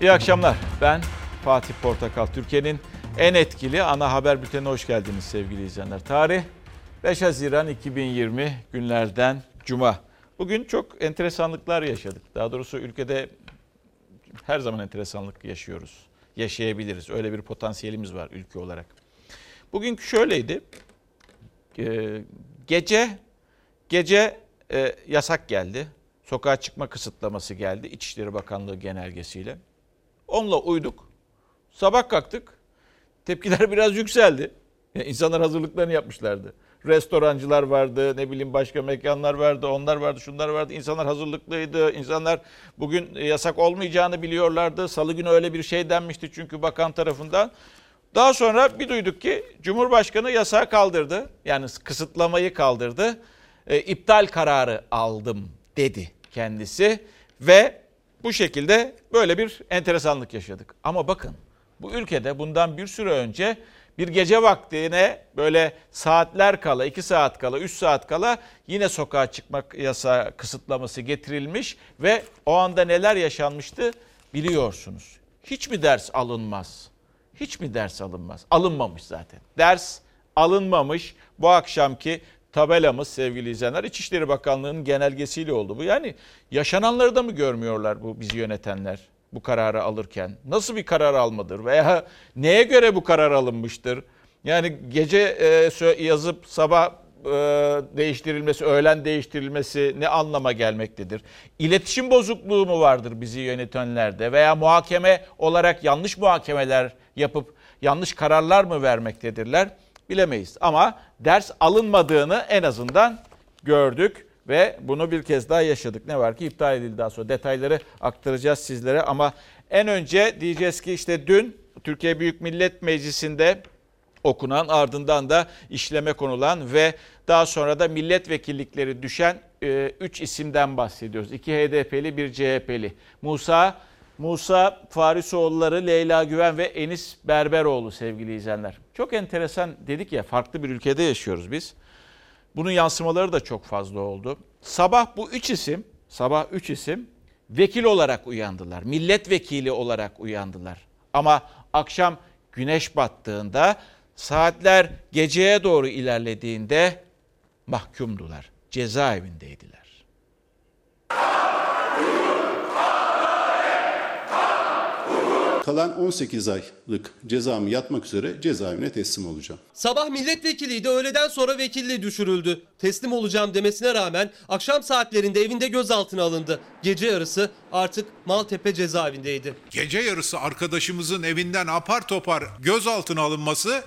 İyi akşamlar. Ben Fatih Portakal. Türkiye'nin en etkili ana haber bültenine hoş geldiniz sevgili izleyenler. Tarih 5 Haziran 2020 günlerden Cuma. Bugün çok enteresanlıklar yaşadık. Daha doğrusu ülkede her zaman enteresanlık yaşıyoruz. Yaşayabiliriz. Öyle bir potansiyelimiz var ülke olarak. Bugünkü şöyleydi. Ee, gece gece e, yasak geldi. Sokağa çıkma kısıtlaması geldi İçişleri Bakanlığı genelgesiyle. Onunla uyduk. Sabah kalktık. Tepkiler biraz yükseldi. Yani insanlar hazırlıklarını yapmışlardı. Restorancılar vardı, ne bileyim başka mekanlar vardı, onlar vardı, şunlar vardı. İnsanlar hazırlıklıydı. İnsanlar bugün yasak olmayacağını biliyorlardı. Salı günü öyle bir şey denmişti çünkü bakan tarafından. Daha sonra bir duyduk ki Cumhurbaşkanı yasağı kaldırdı. Yani kısıtlamayı kaldırdı. E, iptal kararı aldım dedi kendisi ve bu şekilde böyle bir enteresanlık yaşadık. Ama bakın bu ülkede bundan bir süre önce bir gece vaktine böyle saatler kala, 2 saat kala, 3 saat kala yine sokağa çıkmak yasa kısıtlaması getirilmiş ve o anda neler yaşanmıştı biliyorsunuz. Hiç mi ders alınmaz? Hiç mi ders alınmaz? Alınmamış zaten. Ders alınmamış bu akşamki tabelamız sevgili izleyenler İçişleri Bakanlığı'nın genelgesiyle oldu bu. Yani yaşananları da mı görmüyorlar bu bizi yönetenler bu kararı alırken? Nasıl bir karar almadır veya neye göre bu karar alınmıştır? Yani gece e, yazıp sabah e, değiştirilmesi, öğlen değiştirilmesi ne anlama gelmektedir? İletişim bozukluğu mu vardır bizi yönetenlerde veya muhakeme olarak yanlış muhakemeler yapıp yanlış kararlar mı vermektedirler? Bilemeyiz. Ama ders alınmadığını en azından gördük ve bunu bir kez daha yaşadık. Ne var ki iptal edildi daha sonra detayları aktaracağız sizlere ama en önce diyeceğiz ki işte dün Türkiye Büyük Millet Meclisi'nde okunan ardından da işleme konulan ve daha sonra da milletvekillikleri düşen 3 e, isimden bahsediyoruz. 2 HDP'li bir CHP'li. Musa Musa Farisoğulları, Leyla Güven ve Enis Berberoğlu sevgili izleyenler. Çok enteresan dedik ya farklı bir ülkede yaşıyoruz biz. Bunun yansımaları da çok fazla oldu. Sabah bu üç isim, sabah üç isim vekil olarak uyandılar. Milletvekili olarak uyandılar. Ama akşam güneş battığında saatler geceye doğru ilerlediğinde mahkumdular. Cezaevindeydiler. Kalan 18 aylık cezamı yatmak üzere cezaevine teslim olacağım. Sabah milletvekiliydi öğleden sonra vekilliği düşürüldü. Teslim olacağım demesine rağmen akşam saatlerinde evinde gözaltına alındı. Gece yarısı artık Maltepe cezaevindeydi. Gece yarısı arkadaşımızın evinden apar topar gözaltına alınması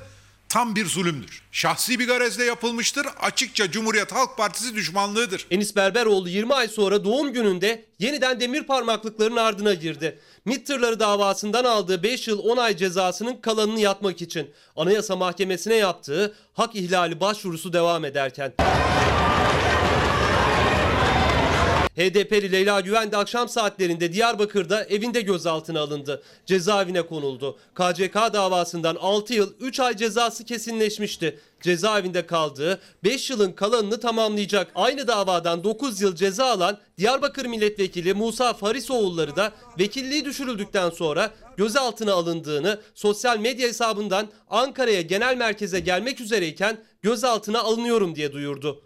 tam bir zulümdür. Şahsi bir garezle yapılmıştır. Açıkça Cumhuriyet Halk Partisi düşmanlığıdır. Enis Berberoğlu 20 ay sonra doğum gününde yeniden demir parmaklıkların ardına girdi. MİT davasından aldığı 5 yıl 10 ay cezasının kalanını yatmak için Anayasa Mahkemesi'ne yaptığı hak ihlali başvurusu devam ederken. HDP'li Leyla Güven de akşam saatlerinde Diyarbakır'da evinde gözaltına alındı. Cezaevine konuldu. KCK davasından 6 yıl 3 ay cezası kesinleşmişti. Cezaevinde kaldığı 5 yılın kalanını tamamlayacak. Aynı davadan 9 yıl ceza alan Diyarbakır Milletvekili Musa Farisoğulları da vekilliği düşürüldükten sonra gözaltına alındığını sosyal medya hesabından Ankara'ya genel merkeze gelmek üzereyken gözaltına alınıyorum diye duyurdu.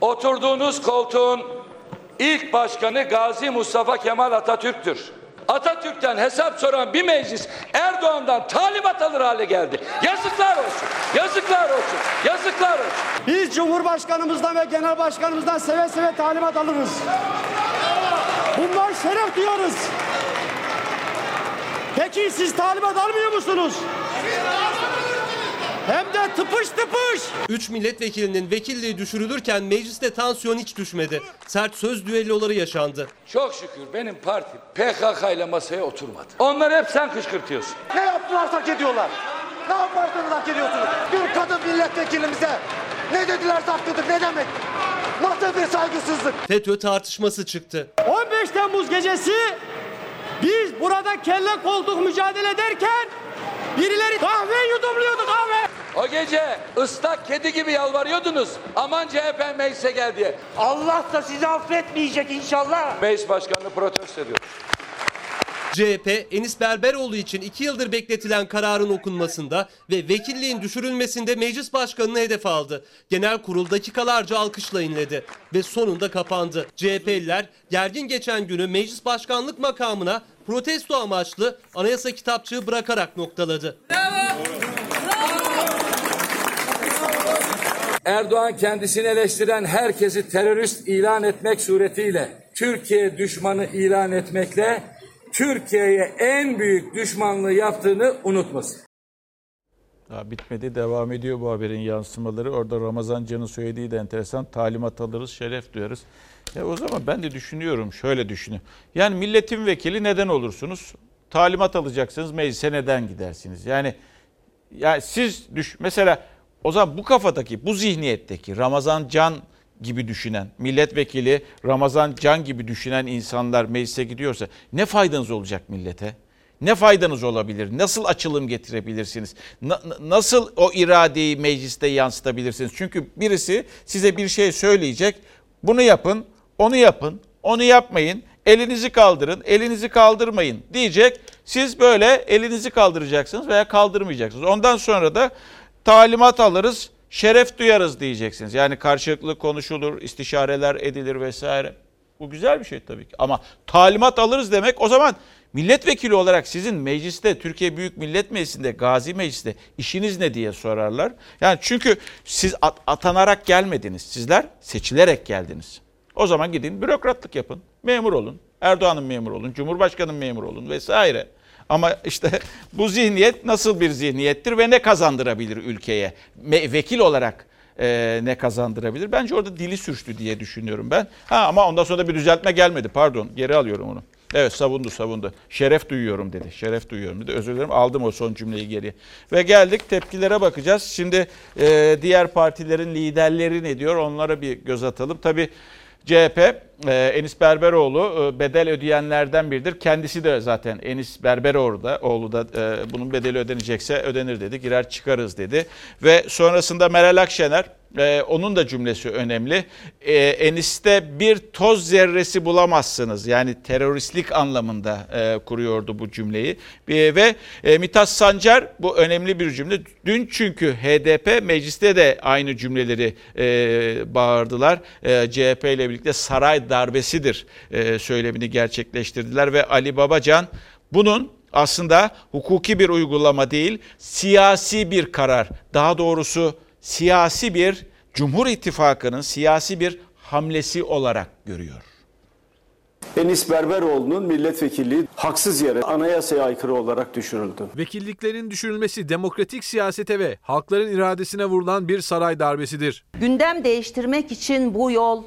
Oturduğunuz koltuğun ilk başkanı Gazi Mustafa Kemal Atatürk'tür. Atatürk'ten hesap soran bir meclis Erdoğan'dan talimat alır hale geldi. Yazıklar olsun. Yazıklar olsun. Yazıklar olsun. Biz Cumhurbaşkanımızdan ve Genel Başkanımızdan seve seve talimat alırız. Bundan şeref duyarız. Peki siz talimat almıyor musunuz? Hem de tıpış tıpış. 3 milletvekilinin vekilliği düşürülürken mecliste tansiyon hiç düşmedi. Sert söz düelloları yaşandı. Çok şükür benim parti PKK ile masaya oturmadı. Onları hep sen kışkırtıyorsun. Ne yaptılar hak ediyorlar? Ne yaparsanız hak ediyorsunuz? Bir kadın milletvekilimize ne dediler haklıdır ne demek? Nasıl bir saygısızlık? FETÖ tartışması çıktı. 15 Temmuz gecesi biz burada kelle koltuk mücadele ederken birileri kahve yudumluyordu kahve. O gece ıslak kedi gibi yalvarıyordunuz. Aman CHP meclise gel diye. Allah da sizi affetmeyecek inşallah. Meclis başkanını protesto ediyor. CHP, Enis Berberoğlu için 2 yıldır bekletilen kararın okunmasında ve vekilliğin düşürülmesinde meclis başkanını hedef aldı. Genel kurul dakikalarca alkışla inledi ve sonunda kapandı. CHP'liler gergin geçen günü meclis başkanlık makamına protesto amaçlı anayasa kitapçığı bırakarak noktaladı. Erdoğan kendisini eleştiren herkesi terörist ilan etmek suretiyle Türkiye düşmanı ilan etmekle Türkiye'ye en büyük düşmanlığı yaptığını unutmasın. Daha bitmedi devam ediyor bu haberin yansımaları. Orada Ramazan Can'ın söylediği de enteresan. Talimat alırız, şeref duyarız. Ya o zaman ben de düşünüyorum, şöyle düşünüyorum. Yani milletin vekili neden olursunuz? Talimat alacaksınız, meclise neden gidersiniz? Yani yani siz düş mesela o zaman bu kafadaki, bu zihniyetteki Ramazan Can gibi düşünen, milletvekili Ramazan Can gibi düşünen insanlar meclise gidiyorsa ne faydanız olacak millete? Ne faydanız olabilir? Nasıl açılım getirebilirsiniz? Na- nasıl o iradeyi mecliste yansıtabilirsiniz? Çünkü birisi size bir şey söyleyecek. Bunu yapın, onu yapın, onu yapmayın. Elinizi kaldırın, elinizi kaldırmayın diyecek. Siz böyle elinizi kaldıracaksınız veya kaldırmayacaksınız. Ondan sonra da talimat alırız, şeref duyarız diyeceksiniz. Yani karşılıklı konuşulur, istişareler edilir vesaire. Bu güzel bir şey tabii ki. Ama talimat alırız demek o zaman milletvekili olarak sizin mecliste, Türkiye Büyük Millet Meclisi'nde, Gazi Meclisi'nde işiniz ne diye sorarlar. Yani çünkü siz at- atanarak gelmediniz. Sizler seçilerek geldiniz. O zaman gidin bürokratlık yapın. Memur olun. Erdoğan'ın memuru olun. Cumhurbaşkanı'nın memuru olun vesaire. Ama işte bu zihniyet nasıl bir zihniyettir ve ne kazandırabilir ülkeye? Vekil olarak e, ne kazandırabilir? Bence orada dili sürçtü diye düşünüyorum ben. Ha ama ondan sonra da bir düzeltme gelmedi. Pardon geri alıyorum onu. Evet savundu savundu. Şeref duyuyorum dedi. Şeref duyuyorum dedi. Özür dilerim aldım o son cümleyi geriye. Ve geldik tepkilere bakacağız. Şimdi e, diğer partilerin liderleri ne diyor onlara bir göz atalım. Tabii CHP e, Enis Berberoğlu e, bedel ödeyenlerden biridir. Kendisi de zaten Enis Berberoğlu da oğlu da e, bunun bedeli ödenecekse ödenir dedi. Girer çıkarız dedi. Ve sonrasında Meral Akşener e, onun da cümlesi önemli. E, Enis'te bir toz zerresi bulamazsınız. Yani teröristlik anlamında e, kuruyordu bu cümleyi. E, ve e, Mithat Sancar bu önemli bir cümle. Dün çünkü HDP mecliste de aynı cümleleri e, bağırdılar. E, CHP ile birlikte saray darbesidir e, söylemini gerçekleştirdiler ve Ali Babacan bunun aslında hukuki bir uygulama değil, siyasi bir karar. Daha doğrusu siyasi bir Cumhur İttifakı'nın siyasi bir hamlesi olarak görüyor. Enis Berberoğlu'nun milletvekilliği haksız yere anayasaya aykırı olarak düşürüldü. Vekilliklerin düşürülmesi demokratik siyasete ve halkların iradesine vurulan bir saray darbesidir. Gündem değiştirmek için bu yol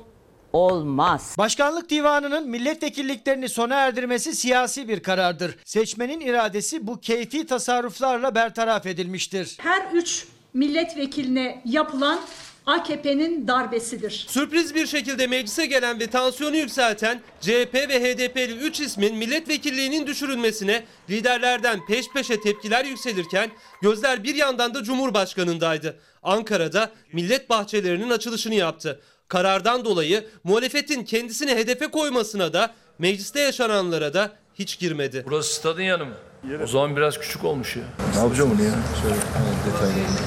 olmaz. Başkanlık divanının milletvekilliklerini sona erdirmesi siyasi bir karardır. Seçmenin iradesi bu keyfi tasarruflarla bertaraf edilmiştir. Her üç milletvekiline yapılan AKP'nin darbesidir. Sürpriz bir şekilde meclise gelen ve tansiyonu yükselten CHP ve HDP'li 3 ismin milletvekilliğinin düşürülmesine liderlerden peş peşe tepkiler yükselirken gözler bir yandan da Cumhurbaşkanı'ndaydı. Ankara'da millet bahçelerinin açılışını yaptı. Karardan dolayı muhalefetin kendisini hedefe koymasına da mecliste yaşananlara da hiç girmedi. Burası stadın yanı mı? O zaman biraz küçük olmuş ya. Ne yapacağım onu ya? Şöyle detaylarını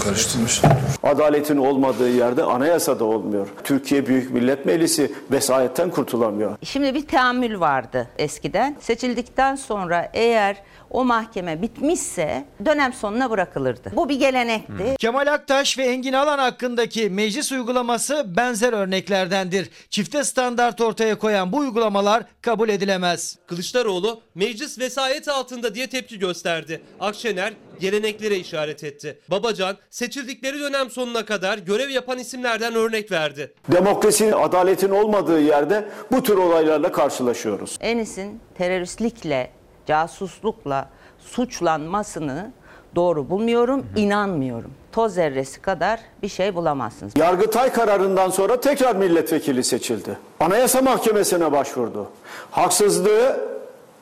karıştırmış. Adaletin olmadığı yerde anayasa da olmuyor. Türkiye Büyük Millet Meclisi vesayetten kurtulamıyor. Şimdi bir teamül vardı eskiden. Seçildikten sonra eğer o mahkeme bitmişse dönem sonuna bırakılırdı. Bu bir gelenekti. Kemal Aktaş ve Engin Alan hakkındaki meclis uygulaması benzer örneklerdendir. Çifte standart ortaya koyan bu uygulamalar kabul edilemez. Kılıçdaroğlu meclis vesayet altında diye tepki gösterdi. Akşener geleneklere işaret etti. Babacan seçildikleri dönem sonuna kadar görev yapan isimlerden örnek verdi. Demokrasinin, adaletin olmadığı yerde bu tür olaylarla karşılaşıyoruz. Enis'in teröristlikle, casuslukla suçlanmasını doğru bulmuyorum, inanmıyorum. Toz zerresi kadar bir şey bulamazsınız. Yargıtay kararından sonra tekrar milletvekili seçildi. Anayasa Mahkemesi'ne başvurdu. Haksızlığı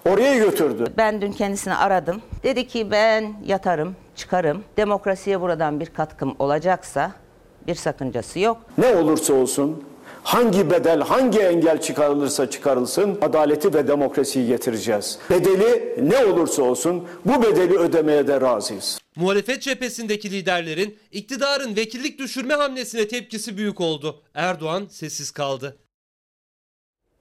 oraya götürdü. Ben dün kendisini aradım. Dedi ki ben yatarım, çıkarım. Demokrasiye buradan bir katkım olacaksa bir sakıncası yok. Ne olursa olsun, hangi bedel, hangi engel çıkarılırsa çıkarılsın adaleti ve demokrasiyi getireceğiz. Bedeli ne olursa olsun bu bedeli ödemeye de razıyız. Muhalefet cephesindeki liderlerin iktidarın vekillik düşürme hamlesine tepkisi büyük oldu. Erdoğan sessiz kaldı.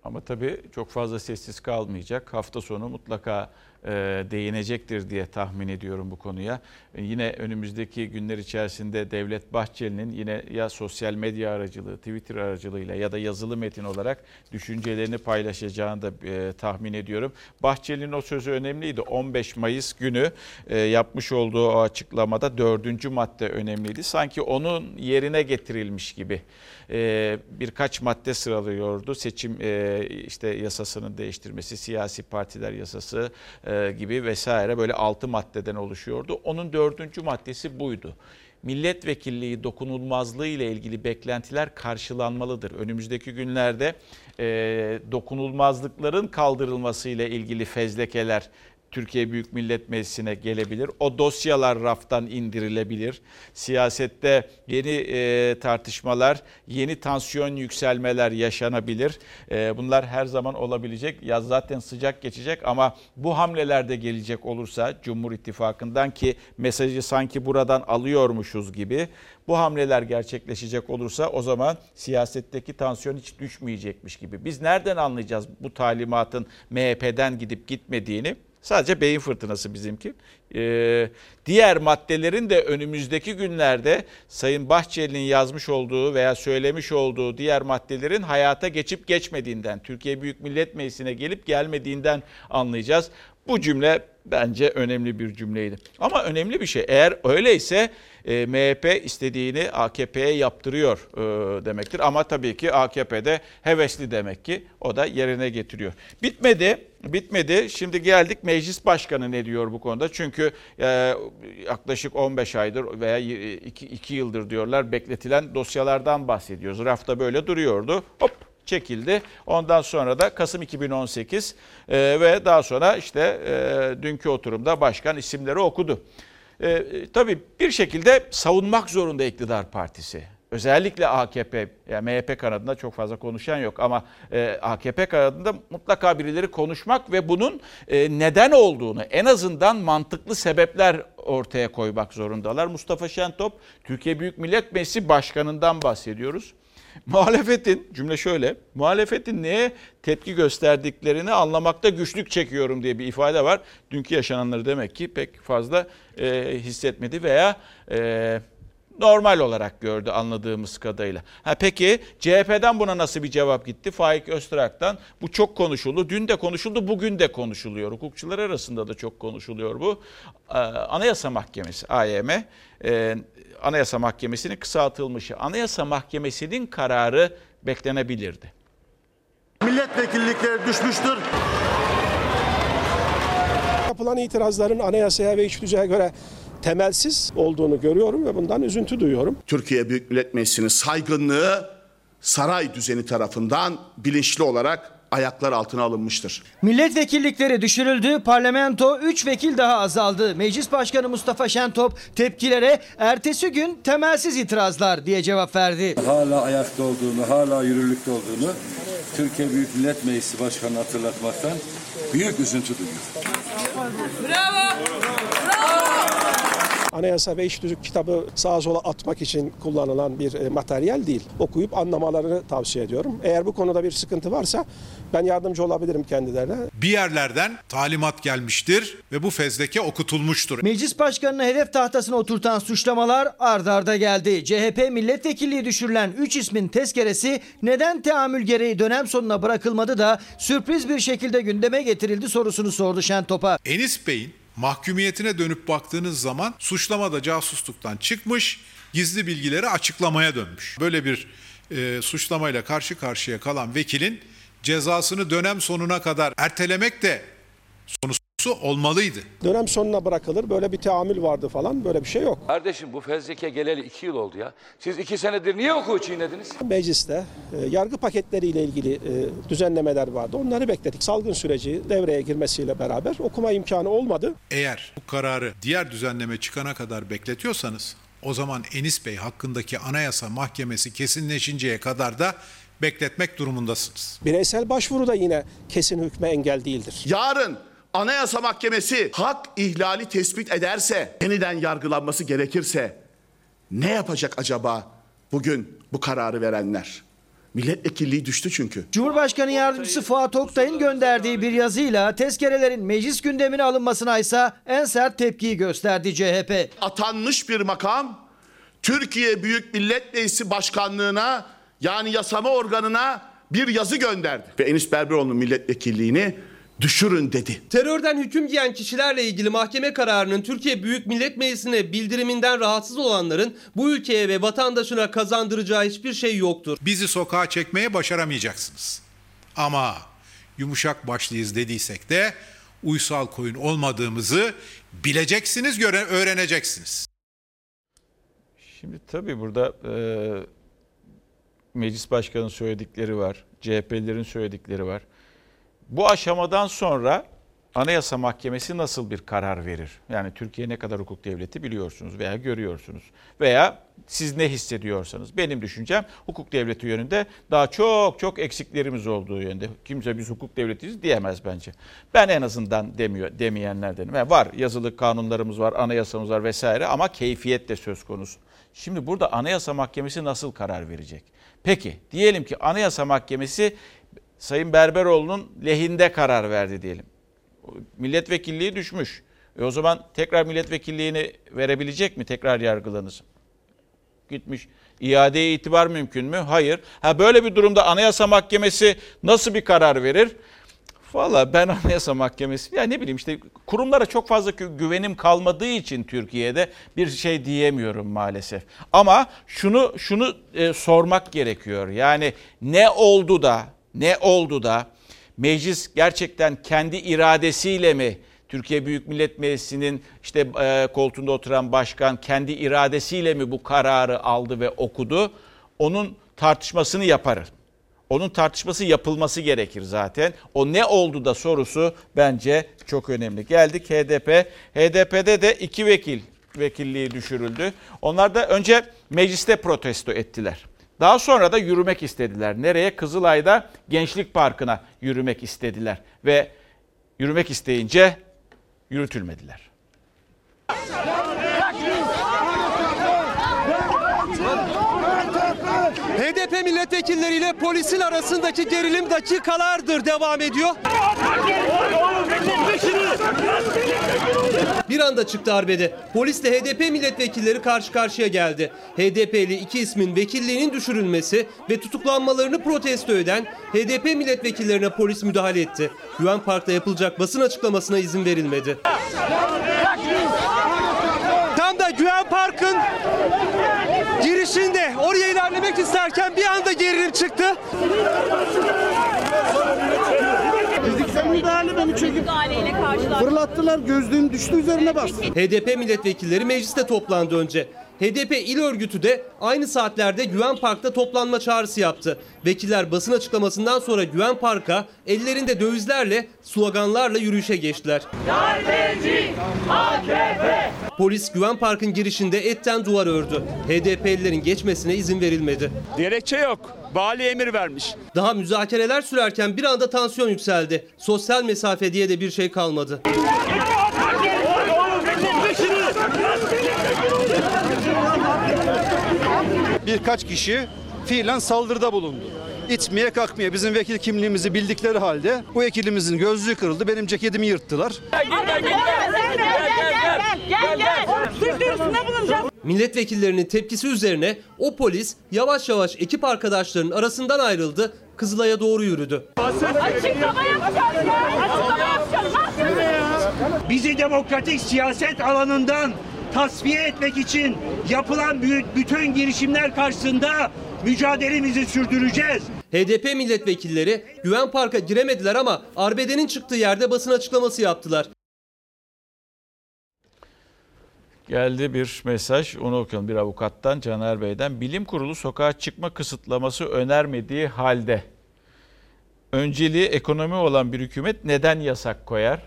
Ama tabii çok fazla sessiz kalmayacak. Hafta sonu mutlaka e, değinecektir diye tahmin ediyorum bu konuya. E, yine önümüzdeki günler içerisinde Devlet Bahçeli'nin yine ya sosyal medya aracılığı, Twitter aracılığıyla ya da yazılı metin olarak düşüncelerini paylaşacağını da e, tahmin ediyorum. Bahçeli'nin o sözü önemliydi. 15 Mayıs günü e, yapmış olduğu o açıklamada dördüncü madde önemliydi. Sanki onun yerine getirilmiş gibi e, birkaç madde sıralıyordu. Seçim e, işte yasasının değiştirmesi, siyasi partiler yasası e, gibi vesaire böyle altı maddeden oluşuyordu. Onun dördüncü maddesi buydu. Milletvekilliği dokunulmazlığı ile ilgili beklentiler karşılanmalıdır. Önümüzdeki günlerde e, dokunulmazlıkların kaldırılması ile ilgili fezlekeler Türkiye Büyük Millet Meclisi'ne gelebilir. O dosyalar raftan indirilebilir. Siyasette yeni e, tartışmalar, yeni tansiyon yükselmeler yaşanabilir. E, bunlar her zaman olabilecek. Yaz zaten sıcak geçecek ama bu hamlelerde gelecek olursa Cumhur İttifakı'ndan ki mesajı sanki buradan alıyormuşuz gibi bu hamleler gerçekleşecek olursa o zaman siyasetteki tansiyon hiç düşmeyecekmiş gibi. Biz nereden anlayacağız bu talimatın MHP'den gidip gitmediğini? Sadece beyin fırtınası bizimki. Ee, diğer maddelerin de önümüzdeki günlerde Sayın Bahçeli'nin yazmış olduğu veya söylemiş olduğu diğer maddelerin hayata geçip geçmediğinden, Türkiye Büyük Millet Meclisi'ne gelip gelmediğinden anlayacağız. Bu cümle bence önemli bir cümleydi. Ama önemli bir şey. Eğer öyleyse e, MHP istediğini AKP'ye yaptırıyor e, demektir. Ama tabii ki AKP'de hevesli demek ki o da yerine getiriyor. Bitmedi. Bitmedi. Şimdi geldik meclis başkanı ne diyor bu konuda? Çünkü e, yaklaşık 15 aydır veya 2, 2 yıldır diyorlar bekletilen dosyalardan bahsediyoruz. Rafta böyle duruyordu. Hop çekildi. Ondan sonra da Kasım 2018 e, ve daha sonra işte e, dünkü oturumda başkan isimleri okudu. E, tabii bir şekilde savunmak zorunda iktidar partisi. Özellikle AKP, yani MHP kanadında çok fazla konuşan yok ama e, AKP kanadında mutlaka birileri konuşmak ve bunun e, neden olduğunu en azından mantıklı sebepler ortaya koymak zorundalar. Mustafa Şentop, Türkiye Büyük Millet Meclisi Başkanı'ndan bahsediyoruz. Muhalefetin, cümle şöyle, muhalefetin neye tepki gösterdiklerini anlamakta güçlük çekiyorum diye bir ifade var. Dünkü yaşananları demek ki pek fazla e, hissetmedi veya e, normal olarak gördü anladığımız kadarıyla. Ha peki CHP'den buna nasıl bir cevap gitti? Faik Öztrak'tan bu çok konuşuldu. Dün de konuşuldu, bugün de konuşuluyor. Hukukçular arasında da çok konuşuluyor bu. Ee, Anayasa Mahkemesi AYM e, Anayasa Mahkemesi'nin kısaltılmışı. Anayasa Mahkemesi'nin kararı beklenebilirdi. Milletvekillikleri düşmüştür. Yapılan itirazların anayasaya ve iç düzeye göre temelsiz olduğunu görüyorum ve bundan üzüntü duyuyorum. Türkiye Büyük Millet Meclisi'nin saygınlığı saray düzeni tarafından bilinçli olarak ayaklar altına alınmıştır. Milletvekillikleri düşürüldü, parlamento 3 vekil daha azaldı. Meclis Başkanı Mustafa Şentop tepkilere ertesi gün temelsiz itirazlar diye cevap verdi. Hala ayakta olduğunu, hala yürürlükte olduğunu Türkiye Büyük Millet Meclisi Başkanı hatırlatmaktan büyük üzüntü duyuyor. Bravo! Anayasa ve İş Düzük kitabı sağa sola atmak için kullanılan bir e, materyal değil. Okuyup anlamalarını tavsiye ediyorum. Eğer bu konuda bir sıkıntı varsa ben yardımcı olabilirim kendilerine. Bir yerlerden talimat gelmiştir ve bu fezleke okutulmuştur. Meclis Başkanı'nı hedef tahtasına oturtan suçlamalar ard arda geldi. CHP milletvekilliği düşürülen 3 ismin tezkeresi neden teamül gereği dönem sonuna bırakılmadı da sürpriz bir şekilde gündeme getirildi sorusunu sordu Şentop'a. Enis Bey'in mahkumiyetine dönüp baktığınız zaman suçlamada casusluktan çıkmış, gizli bilgileri açıklamaya dönmüş. Böyle bir e, suçlamayla karşı karşıya kalan vekilin cezasını dönem sonuna kadar ertelemek de sonuçsuz konusu olmalıydı. Dönem sonuna bırakılır böyle bir teamül vardı falan böyle bir şey yok. Kardeşim bu fezleke geleli iki yıl oldu ya. Siz iki senedir niye hukuku çiğnediniz? Mecliste e, yargı paketleriyle ilgili e, düzenlemeler vardı. Onları bekledik. Salgın süreci devreye girmesiyle beraber okuma imkanı olmadı. Eğer bu kararı diğer düzenleme çıkana kadar bekletiyorsanız o zaman Enis Bey hakkındaki Anayasa Mahkemesi kesinleşinceye kadar da bekletmek durumundasınız. Bireysel başvuru da yine kesin hükme engel değildir. Yarın Anayasa Mahkemesi hak ihlali tespit ederse, yeniden yargılanması gerekirse ne yapacak acaba bugün bu kararı verenler? Milletvekilliği düştü çünkü. Cumhurbaşkanı Yardımcısı Fuat Oktay'ın gönderdiği bir yazıyla tezkerelerin meclis gündemine alınmasına ise en sert tepkiyi gösterdi CHP. Atanmış bir makam Türkiye Büyük Millet Meclisi Başkanlığına yani yasama organına bir yazı gönderdi. Ve Enis Berberoğlu'nun milletvekilliğini düşürün dedi. Terörden hüküm giyen kişilerle ilgili mahkeme kararının Türkiye Büyük Millet Meclisi'ne bildiriminden rahatsız olanların bu ülkeye ve vatandaşına kazandıracağı hiçbir şey yoktur. Bizi sokağa çekmeye başaramayacaksınız. Ama yumuşak başlıyız dediysek de uysal koyun olmadığımızı bileceksiniz, göre öğreneceksiniz. Şimdi tabii burada e, meclis başkanının söyledikleri var, CHP'lilerin söyledikleri var. Bu aşamadan sonra Anayasa Mahkemesi nasıl bir karar verir? Yani Türkiye ne kadar hukuk devleti biliyorsunuz veya görüyorsunuz. Veya siz ne hissediyorsanız. Benim düşüncem hukuk devleti yönünde daha çok çok eksiklerimiz olduğu yönde. Kimse biz hukuk devletiyiz diyemez bence. Ben en azından demiyor demeyenlerdenim. Yani var yazılı kanunlarımız var, anayasamız var vesaire ama keyfiyet de söz konusu. Şimdi burada Anayasa Mahkemesi nasıl karar verecek? Peki diyelim ki Anayasa Mahkemesi Sayın Berberoğlu'nun lehinde karar verdi diyelim. Milletvekilliği düşmüş. E o zaman tekrar milletvekilliğini verebilecek mi? Tekrar yargılanır. Gitmiş. İadeye itibar mümkün mü? Hayır. Ha böyle bir durumda Anayasa Mahkemesi nasıl bir karar verir? Valla ben Anayasa Mahkemesi ya ne bileyim işte kurumlara çok fazla güvenim kalmadığı için Türkiye'de bir şey diyemiyorum maalesef. Ama şunu şunu e, sormak gerekiyor. Yani ne oldu da ne oldu da meclis gerçekten kendi iradesiyle mi Türkiye Büyük Millet Meclisi'nin işte e, koltuğunda oturan başkan kendi iradesiyle mi bu kararı aldı ve okudu? Onun tartışmasını yaparız. Onun tartışması yapılması gerekir zaten. O ne oldu da sorusu bence çok önemli. Geldik HDP. HDP'de de iki vekil vekilliği düşürüldü. Onlar da önce mecliste protesto ettiler. Daha sonra da yürümek istediler. Nereye? Kızılay'da Gençlik Parkı'na yürümek istediler. Ve yürümek isteyince yürütülmediler. HDP milletvekilleriyle polisin arasındaki gerilim dakikalardır devam ediyor. Bir anda çıktı arbede. Polisle HDP milletvekilleri karşı karşıya geldi. HDP'li iki ismin vekilliğinin düşürülmesi ve tutuklanmalarını protesto eden HDP milletvekillerine polis müdahale etti. Güven Park'ta yapılacak basın açıklamasına izin verilmedi. Tam da Güven Park'ın girişinde oraya ilerlemek isterken bir anda gerilim çıktı. Fiziksel müdahale beni çekip fırlattılar gözlüğüm düştü üzerine bastı. HDP milletvekilleri mecliste toplandı önce. HDP il örgütü de aynı saatlerde Güven Park'ta toplanma çağrısı yaptı. Vekiller basın açıklamasından sonra Güven Park'a ellerinde dövizlerle, sloganlarla yürüyüşe geçtiler. Darbeci AKP! Polis Güven Park'ın girişinde etten duvar ördü. HDP'lilerin geçmesine izin verilmedi. Gerekçe yok. Vali emir vermiş. Daha müzakereler sürerken bir anda tansiyon yükseldi. Sosyal mesafe diye de bir şey kalmadı. Birkaç kişi fiilen saldırıda bulundu. İtmeye kalkmaya bizim vekil kimliğimizi bildikleri halde bu vekilimizin gözlüğü kırıldı. Benim ceketimi yırttılar. Milletvekillerinin tepkisi üzerine o polis yavaş yavaş ekip arkadaşlarının arasından ayrıldı, Kızılay'a doğru yürüdü. Bizi demokratik siyaset alanından tasfiye etmek için yapılan bütün girişimler karşısında mücadelemizi sürdüreceğiz. HDP milletvekilleri Güven Park'a giremediler ama arbedenin çıktığı yerde basın açıklaması yaptılar. Geldi bir mesaj onu okuyalım bir avukattan Caner Bey'den. Bilim kurulu sokağa çıkma kısıtlaması önermediği halde önceliği ekonomi olan bir hükümet neden yasak koyar?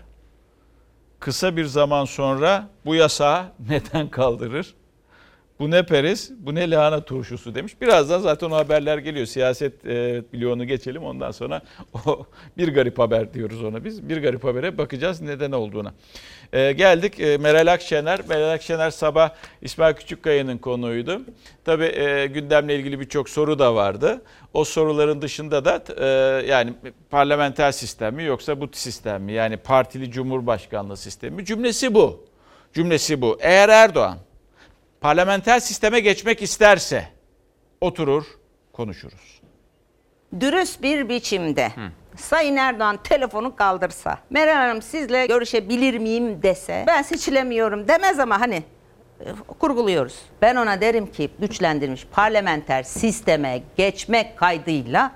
Kısa bir zaman sonra bu yasağı neden kaldırır? Bu ne periz, bu ne lahana turşusu demiş. Birazdan zaten o haberler geliyor. Siyaset e, bloğunu geçelim ondan sonra o bir garip haber diyoruz ona biz. Bir garip habere bakacağız neden olduğuna. E, geldik e, Meral Akşener. Meral Akşener sabah İsmail Küçükkaya'nın konuğuydu. Tabii e, gündemle ilgili birçok soru da vardı. O soruların dışında da e, yani parlamenter sistem mi yoksa bu sistem mi? Yani partili cumhurbaşkanlığı sistemi mi? Cümlesi bu. Cümlesi bu. Eğer Erdoğan parlamenter sisteme geçmek isterse oturur konuşuruz. Dürüst bir biçimde Sayın Erdoğan telefonu kaldırsa, Meral Hanım sizle görüşebilir miyim dese, ben seçilemiyorum demez ama hani e, kurguluyoruz. Ben ona derim ki güçlendirilmiş parlamenter sisteme geçmek kaydıyla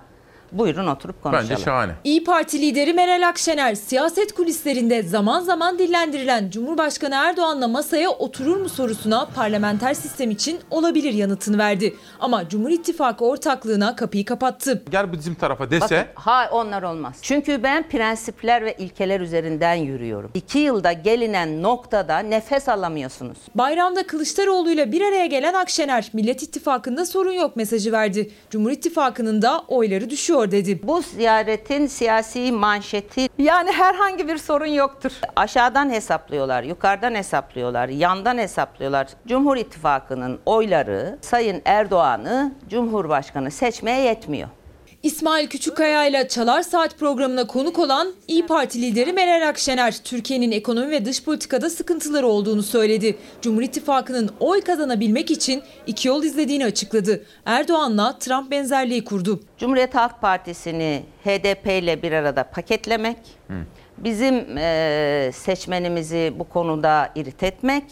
buyurun oturup konuşalım. İyi Parti lideri Meral Akşener siyaset kulislerinde zaman zaman dillendirilen Cumhurbaşkanı Erdoğan'la masaya oturur mu sorusuna parlamenter sistem için olabilir yanıtını verdi. Ama Cumhur İttifakı ortaklığına kapıyı kapattı. Gel bizim tarafa dese Bakın, ha onlar olmaz. Çünkü ben prensipler ve ilkeler üzerinden yürüyorum. İki yılda gelinen noktada nefes alamıyorsunuz. Bayramda Kılıçdaroğlu ile bir araya gelen Akşener Millet İttifakı'nda sorun yok mesajı verdi. Cumhur İttifakı'nın da oyları düşüyor dedi. Bu ziyaretin siyasi manşeti yani herhangi bir sorun yoktur. Aşağıdan hesaplıyorlar, yukarıdan hesaplıyorlar, yandan hesaplıyorlar. Cumhur İttifakı'nın oyları Sayın Erdoğan'ı Cumhurbaşkanı seçmeye yetmiyor. İsmail Küçükkaya ile Çalar Saat programına konuk olan İyi Parti lideri Meral Akşener, Türkiye'nin ekonomi ve dış politikada sıkıntıları olduğunu söyledi. Cumhur İttifakı'nın oy kazanabilmek için iki yol izlediğini açıkladı. Erdoğan'la Trump benzerliği kurdu. Cumhuriyet Halk Partisi'ni HDP ile bir arada paketlemek, bizim seçmenimizi bu konuda irit etmek,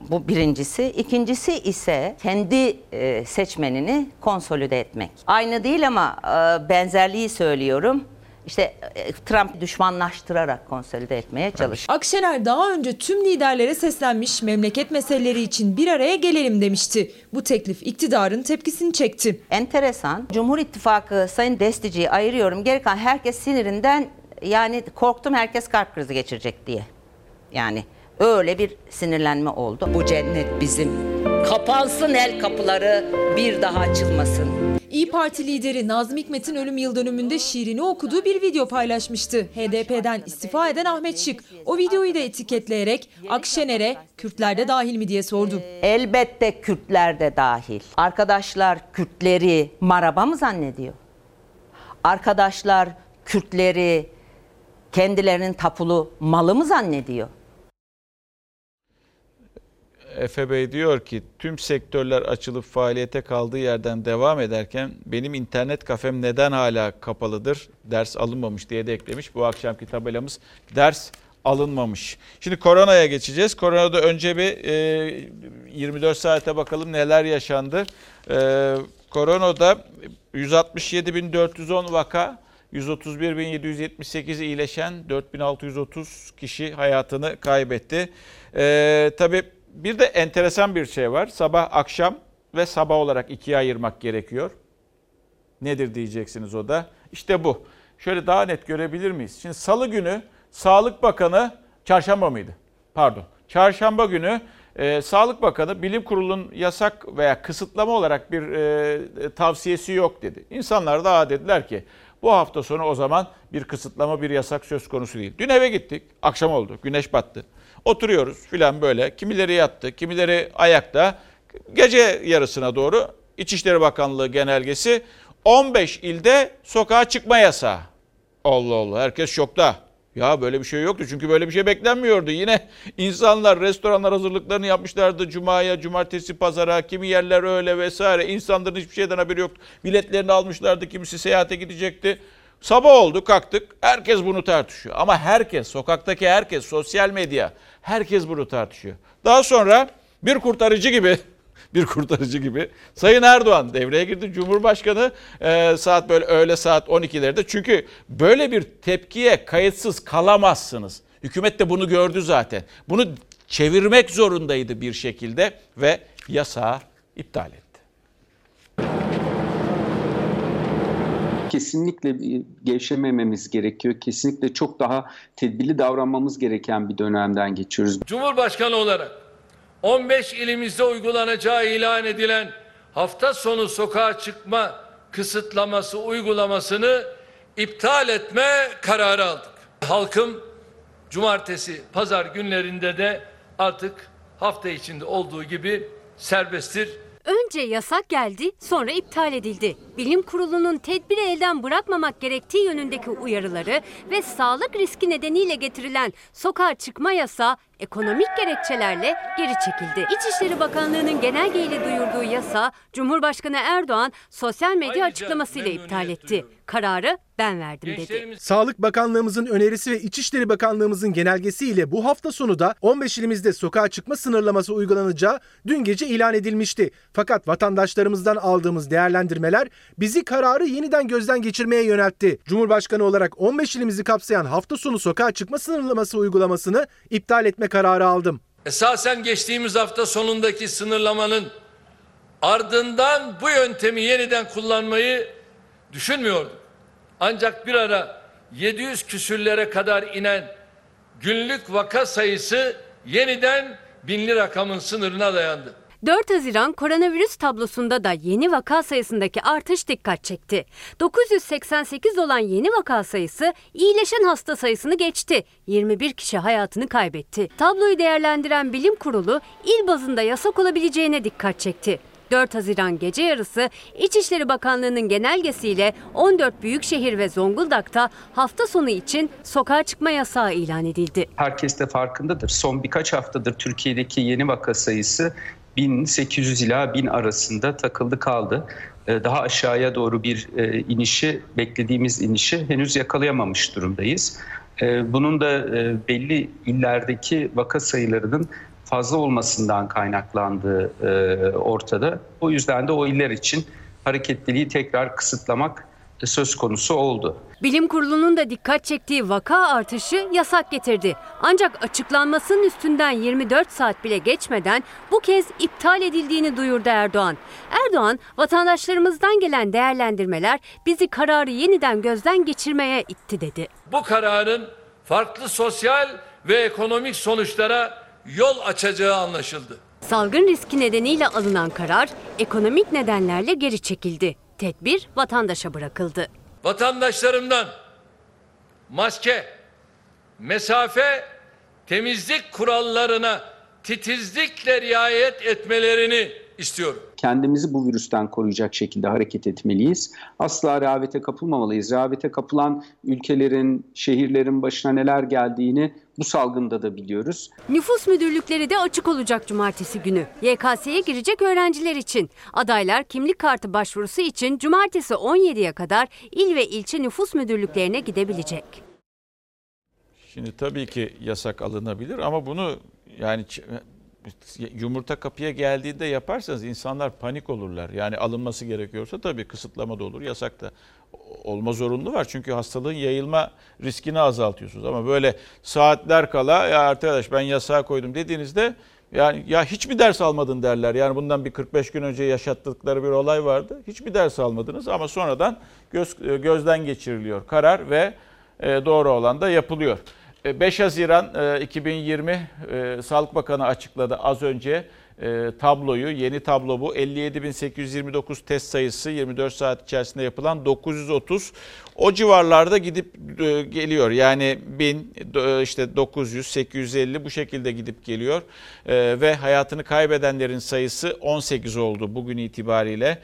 bu birincisi. İkincisi ise kendi e, seçmenini konsolide etmek. Aynı değil ama e, benzerliği söylüyorum. İşte e, Trump düşmanlaştırarak konsolide etmeye çalış. Akşener daha önce tüm liderlere seslenmiş memleket meseleleri için bir araya gelelim demişti. Bu teklif iktidarın tepkisini çekti. Enteresan. Cumhur İttifakı Sayın Destici'yi ayırıyorum. Geri kalan herkes sinirinden yani korktum herkes kalp krizi geçirecek diye. Yani öyle bir sinirlenme oldu. Bu cennet bizim. Kapansın el kapıları bir daha açılmasın. İyi Parti lideri Nazım Hikmet'in ölüm yıl dönümünde şiirini okuduğu bir video paylaşmıştı. HDP'den istifa eden Ahmet Şık o videoyu da etiketleyerek Akşener'e Kürtler de dahil mi diye sordu. Elbette Kürtler de dahil. Arkadaşlar Kürtleri maraba mı zannediyor? Arkadaşlar Kürtleri kendilerinin tapulu malı mı zannediyor? Efe Bey diyor ki tüm sektörler açılıp faaliyete kaldığı yerden devam ederken benim internet kafem neden hala kapalıdır? Ders alınmamış diye de eklemiş. Bu akşamki tabelamız ders alınmamış. Şimdi koronaya geçeceğiz. Koronada önce bir e, 24 saate bakalım neler yaşandı. E, koronada 167.410 vaka, 131.778 iyileşen, 4.630 kişi hayatını kaybetti. E, tabii bir de enteresan bir şey var. Sabah, akşam ve sabah olarak ikiye ayırmak gerekiyor. Nedir diyeceksiniz o da. İşte bu. Şöyle daha net görebilir miyiz? Şimdi salı günü Sağlık Bakanı, çarşamba mıydı? Pardon. Çarşamba günü e, Sağlık Bakanı bilim kurulunun yasak veya kısıtlama olarak bir e, tavsiyesi yok dedi. İnsanlar daha dediler ki bu hafta sonu o zaman bir kısıtlama bir yasak söz konusu değil. Dün eve gittik. Akşam oldu. Güneş battı. Oturuyoruz filan böyle. Kimileri yattı, kimileri ayakta. Gece yarısına doğru İçişleri Bakanlığı genelgesi 15 ilde sokağa çıkma yasağı. Allah Allah herkes şokta. Ya böyle bir şey yoktu çünkü böyle bir şey beklenmiyordu. Yine insanlar restoranlar hazırlıklarını yapmışlardı. Cuma'ya, cumartesi, pazara, kimi yerler öyle vesaire. İnsanların hiçbir şeyden haberi yoktu. Biletlerini almışlardı, kimisi seyahate gidecekti. Sabah oldu kalktık. Herkes bunu tartışıyor. Ama herkes, sokaktaki herkes, sosyal medya, herkes bunu tartışıyor. Daha sonra bir kurtarıcı gibi bir kurtarıcı gibi. Sayın Erdoğan devreye girdi. Cumhurbaşkanı e, saat böyle öğle saat 12'lerde. Çünkü böyle bir tepkiye kayıtsız kalamazsınız. Hükümet de bunu gördü zaten. Bunu çevirmek zorundaydı bir şekilde ve yasağı iptal etti. Kesinlikle gevşemememiz gerekiyor. Kesinlikle çok daha tedbirli davranmamız gereken bir dönemden geçiyoruz. Cumhurbaşkanı olarak 15 ilimizde uygulanacağı ilan edilen hafta sonu sokağa çıkma kısıtlaması uygulamasını iptal etme kararı aldık. Halkım cumartesi, pazar günlerinde de artık hafta içinde olduğu gibi serbesttir. Önce yasak geldi, sonra iptal edildi. Bilim Kurulu'nun tedbiri elden bırakmamak gerektiği yönündeki uyarıları ve sağlık riski nedeniyle getirilen sokağa çıkma yasağı ekonomik gerekçelerle geri çekildi. İçişleri Bakanlığı'nın genelgeyle duyurduğu yasa Cumhurbaşkanı Erdoğan sosyal medya açıklamasıyla iptal etti. Kararı ben verdim dedi. Sağlık Bakanlığımızın önerisi ve İçişleri Bakanlığımızın genelgesiyle bu hafta sonu da 15 ilimizde sokağa çıkma sınırlaması uygulanacağı dün gece ilan edilmişti. Fakat vatandaşlarımızdan aldığımız değerlendirmeler bizi kararı yeniden gözden geçirmeye yöneltti. Cumhurbaşkanı olarak 15 ilimizi kapsayan hafta sonu sokağa çıkma sınırlaması uygulamasını iptal etme kararı aldım. Esasen geçtiğimiz hafta sonundaki sınırlamanın ardından bu yöntemi yeniden kullanmayı düşünmüyorduk. Ancak bir ara 700 küsürlere kadar inen günlük vaka sayısı yeniden binli rakamın sınırına dayandı. 4 Haziran koronavirüs tablosunda da yeni vaka sayısındaki artış dikkat çekti. 988 olan yeni vaka sayısı iyileşen hasta sayısını geçti. 21 kişi hayatını kaybetti. Tabloyu değerlendiren bilim kurulu il bazında yasak olabileceğine dikkat çekti. 4 Haziran gece yarısı İçişleri Bakanlığı'nın genelgesiyle 14 büyükşehir ve Zonguldak'ta hafta sonu için sokağa çıkma yasağı ilan edildi. Herkes de farkındadır. Son birkaç haftadır Türkiye'deki yeni vaka sayısı 1800 ila 1000 arasında takıldı kaldı. Ee, daha aşağıya doğru bir e, inişi, beklediğimiz inişi henüz yakalayamamış durumdayız. Ee, bunun da e, belli illerdeki vaka sayılarının fazla olmasından kaynaklandığı e, ortada. O yüzden de o iller için hareketliliği tekrar kısıtlamak söz konusu oldu. Bilim Kurulu'nun da dikkat çektiği vaka artışı yasak getirdi. Ancak açıklanmasının üstünden 24 saat bile geçmeden bu kez iptal edildiğini duyurdu Erdoğan. Erdoğan, vatandaşlarımızdan gelen değerlendirmeler bizi kararı yeniden gözden geçirmeye itti dedi. Bu kararın farklı sosyal ve ekonomik sonuçlara yol açacağı anlaşıldı. Salgın riski nedeniyle alınan karar ekonomik nedenlerle geri çekildi. Tedbir vatandaşa bırakıldı. Vatandaşlarımdan maske, mesafe, temizlik kurallarına titizlikle riayet etmelerini istiyorum. Kendimizi bu virüsten koruyacak şekilde hareket etmeliyiz. Asla rehavete kapılmamalıyız. Rehavete kapılan ülkelerin, şehirlerin başına neler geldiğini bu salgında da biliyoruz. Nüfus müdürlükleri de açık olacak cumartesi günü. YKS'ye girecek öğrenciler için. Adaylar kimlik kartı başvurusu için cumartesi 17'ye kadar il ve ilçe nüfus müdürlüklerine gidebilecek. Şimdi tabii ki yasak alınabilir ama bunu yani yumurta kapıya geldiğinde yaparsanız insanlar panik olurlar. Yani alınması gerekiyorsa tabii kısıtlama da olur, yasak da olma zorunlu var. Çünkü hastalığın yayılma riskini azaltıyorsunuz. Ama böyle saatler kala ya arkadaş ben yasağa koydum dediğinizde yani ya hiç mi ders almadın derler. Yani bundan bir 45 gün önce yaşattıkları bir olay vardı. Hiç mi ders almadınız ama sonradan göz, gözden geçiriliyor karar ve doğru olan da yapılıyor. 5 Haziran 2020 Sağlık Bakanı açıkladı az önce tabloyu. Yeni tablo bu. 57.829 test sayısı 24 saat içerisinde yapılan 930. O civarlarda gidip geliyor. Yani 1000 işte 900 850 bu şekilde gidip geliyor. Ve hayatını kaybedenlerin sayısı 18 oldu bugün itibariyle.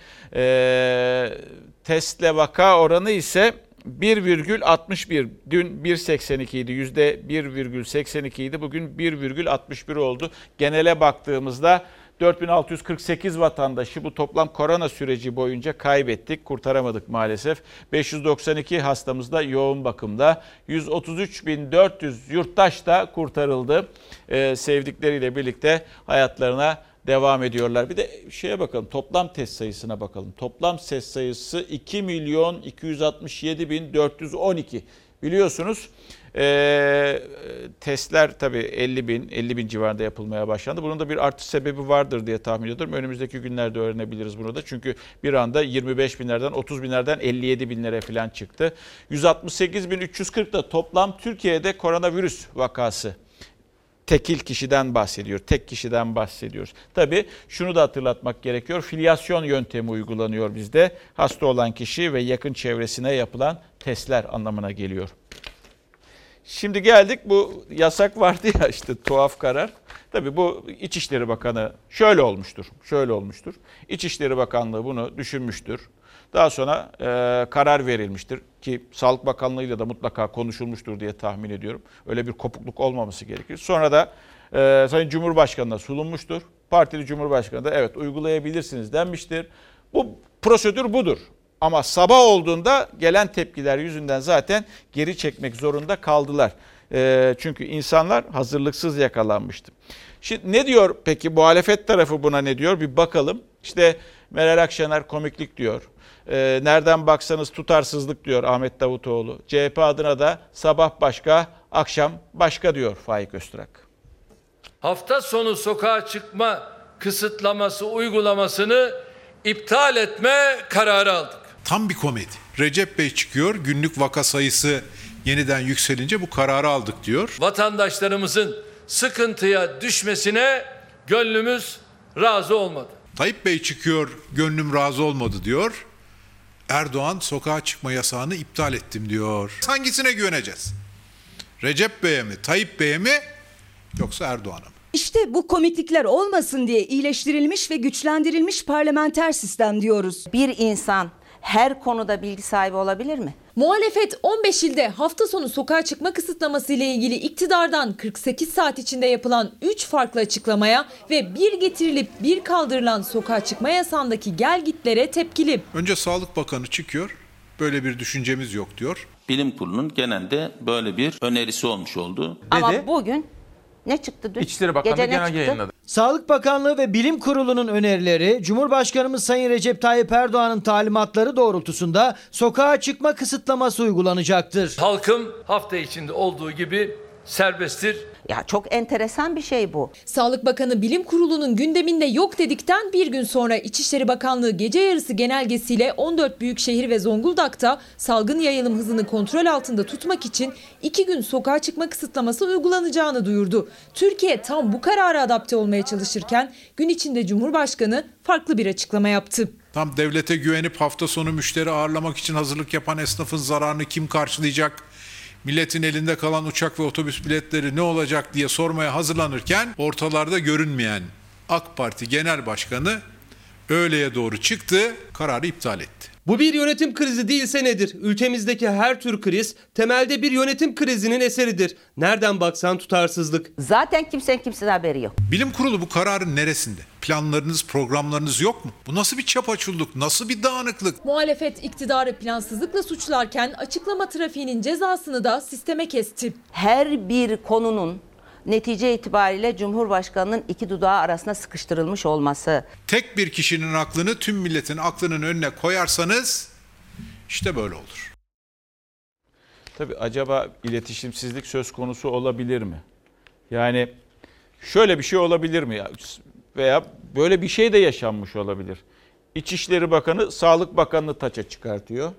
Testle vaka oranı ise 1,61 dün 1,82 idi yüzde 1,82 idi bugün 1,61 oldu. Genele baktığımızda 4648 vatandaşı bu toplam korona süreci boyunca kaybettik, kurtaramadık maalesef. 592 hastamız da yoğun bakımda. 133.400 yurttaş da kurtarıldı. Ee, sevdikleriyle birlikte hayatlarına devam ediyorlar. Bir de şeye bakalım toplam test sayısına bakalım. Toplam test sayısı 2 milyon 267 bin 412. Biliyorsunuz Ee, testler tabii 50 bin, 50 bin civarında yapılmaya başlandı. Bunun da bir artış sebebi vardır diye tahmin ediyorum. Önümüzdeki günlerde öğrenebiliriz bunu da. Çünkü bir anda 25 binlerden, 30 binlerden 57 binlere falan çıktı. 168 bin 340 da toplam Türkiye'de koronavirüs vakası tekil kişiden bahsediyor. Tek kişiden bahsediyoruz. Tabii şunu da hatırlatmak gerekiyor. Filyasyon yöntemi uygulanıyor bizde. Hasta olan kişi ve yakın çevresine yapılan testler anlamına geliyor. Şimdi geldik bu yasak vardı ya işte tuhaf karar. Tabii bu İçişleri Bakanı şöyle olmuştur. Şöyle olmuştur. İçişleri Bakanlığı bunu düşünmüştür. Daha sonra e, karar verilmiştir ki Sağlık Bakanlığı ile de mutlaka konuşulmuştur diye tahmin ediyorum. Öyle bir kopukluk olmaması gerekir. Sonra da e, Sayın Cumhurbaşkanı'na sunulmuştur. Partili Cumhurbaşkanı da evet uygulayabilirsiniz denmiştir. Bu prosedür budur. Ama sabah olduğunda gelen tepkiler yüzünden zaten geri çekmek zorunda kaldılar. E, çünkü insanlar hazırlıksız yakalanmıştı. Şimdi ne diyor peki muhalefet tarafı buna ne diyor bir bakalım. İşte Meral Akşener komiklik diyor. E, nereden baksanız tutarsızlık diyor Ahmet Davutoğlu. CHP adına da sabah başka, akşam başka diyor Faik Öztürk. Hafta sonu sokağa çıkma kısıtlaması uygulamasını iptal etme kararı aldık. Tam bir komedi. Recep Bey çıkıyor günlük vaka sayısı yeniden yükselince bu kararı aldık diyor. Vatandaşlarımızın sıkıntıya düşmesine gönlümüz razı olmadı. Tayyip Bey çıkıyor gönlüm razı olmadı diyor. Erdoğan sokağa çıkma yasağını iptal ettim diyor. Hangisine güveneceğiz? Recep Bey'e mi, Tayyip Bey'e mi yoksa Erdoğan'a mı? İşte bu komiklikler olmasın diye iyileştirilmiş ve güçlendirilmiş parlamenter sistem diyoruz. Bir insan her konuda bilgi sahibi olabilir mi? Muhalefet 15 ilde hafta sonu sokağa çıkma kısıtlaması ile ilgili iktidardan 48 saat içinde yapılan 3 farklı açıklamaya ve bir getirilip bir kaldırılan sokağa çıkma yasağındaki gelgitlere tepkili. Önce Sağlık Bakanı çıkıyor. Böyle bir düşüncemiz yok diyor. Bilim kurulunun genelde böyle bir önerisi olmuş oldu. Ama bugün ne çıktı dün? İçişleri Bakanlığı Gece ne genelge yayınladı. Sağlık Bakanlığı ve Bilim Kurulu'nun önerileri, Cumhurbaşkanımız Sayın Recep Tayyip Erdoğan'ın talimatları doğrultusunda sokağa çıkma kısıtlaması uygulanacaktır. Halkım hafta içinde olduğu gibi serbesttir. Ya çok enteresan bir şey bu. Sağlık Bakanı Bilim Kurulu'nun gündeminde yok dedikten bir gün sonra İçişleri Bakanlığı gece yarısı genelgesiyle 14 büyükşehir ve Zonguldak'ta salgın yayılım hızını kontrol altında tutmak için iki gün sokağa çıkma kısıtlaması uygulanacağını duyurdu. Türkiye tam bu karara adapte olmaya çalışırken gün içinde Cumhurbaşkanı farklı bir açıklama yaptı. Tam devlete güvenip hafta sonu müşteri ağırlamak için hazırlık yapan esnafın zararını kim karşılayacak? Milletin elinde kalan uçak ve otobüs biletleri ne olacak diye sormaya hazırlanırken ortalarda görünmeyen AK Parti Genel Başkanı öğleye doğru çıktı, kararı iptal etti. Bu bir yönetim krizi değilse nedir? Ülkemizdeki her tür kriz temelde bir yönetim krizinin eseridir. Nereden baksan tutarsızlık. Zaten kimsenin kimsenin haberi yok. Bilim kurulu bu kararın neresinde? Planlarınız, programlarınız yok mu? Bu nasıl bir çapaçulluk, nasıl bir dağınıklık? Muhalefet iktidarı plansızlıkla suçlarken açıklama trafiğinin cezasını da sisteme kesti. Her bir konunun netice itibariyle Cumhurbaşkanı'nın iki dudağı arasına sıkıştırılmış olması. Tek bir kişinin aklını tüm milletin aklının önüne koyarsanız işte böyle olur. Tabii acaba iletişimsizlik söz konusu olabilir mi? Yani şöyle bir şey olabilir mi ya? Veya böyle bir şey de yaşanmış olabilir. İçişleri Bakanı Sağlık Bakanı'nı taça çıkartıyor.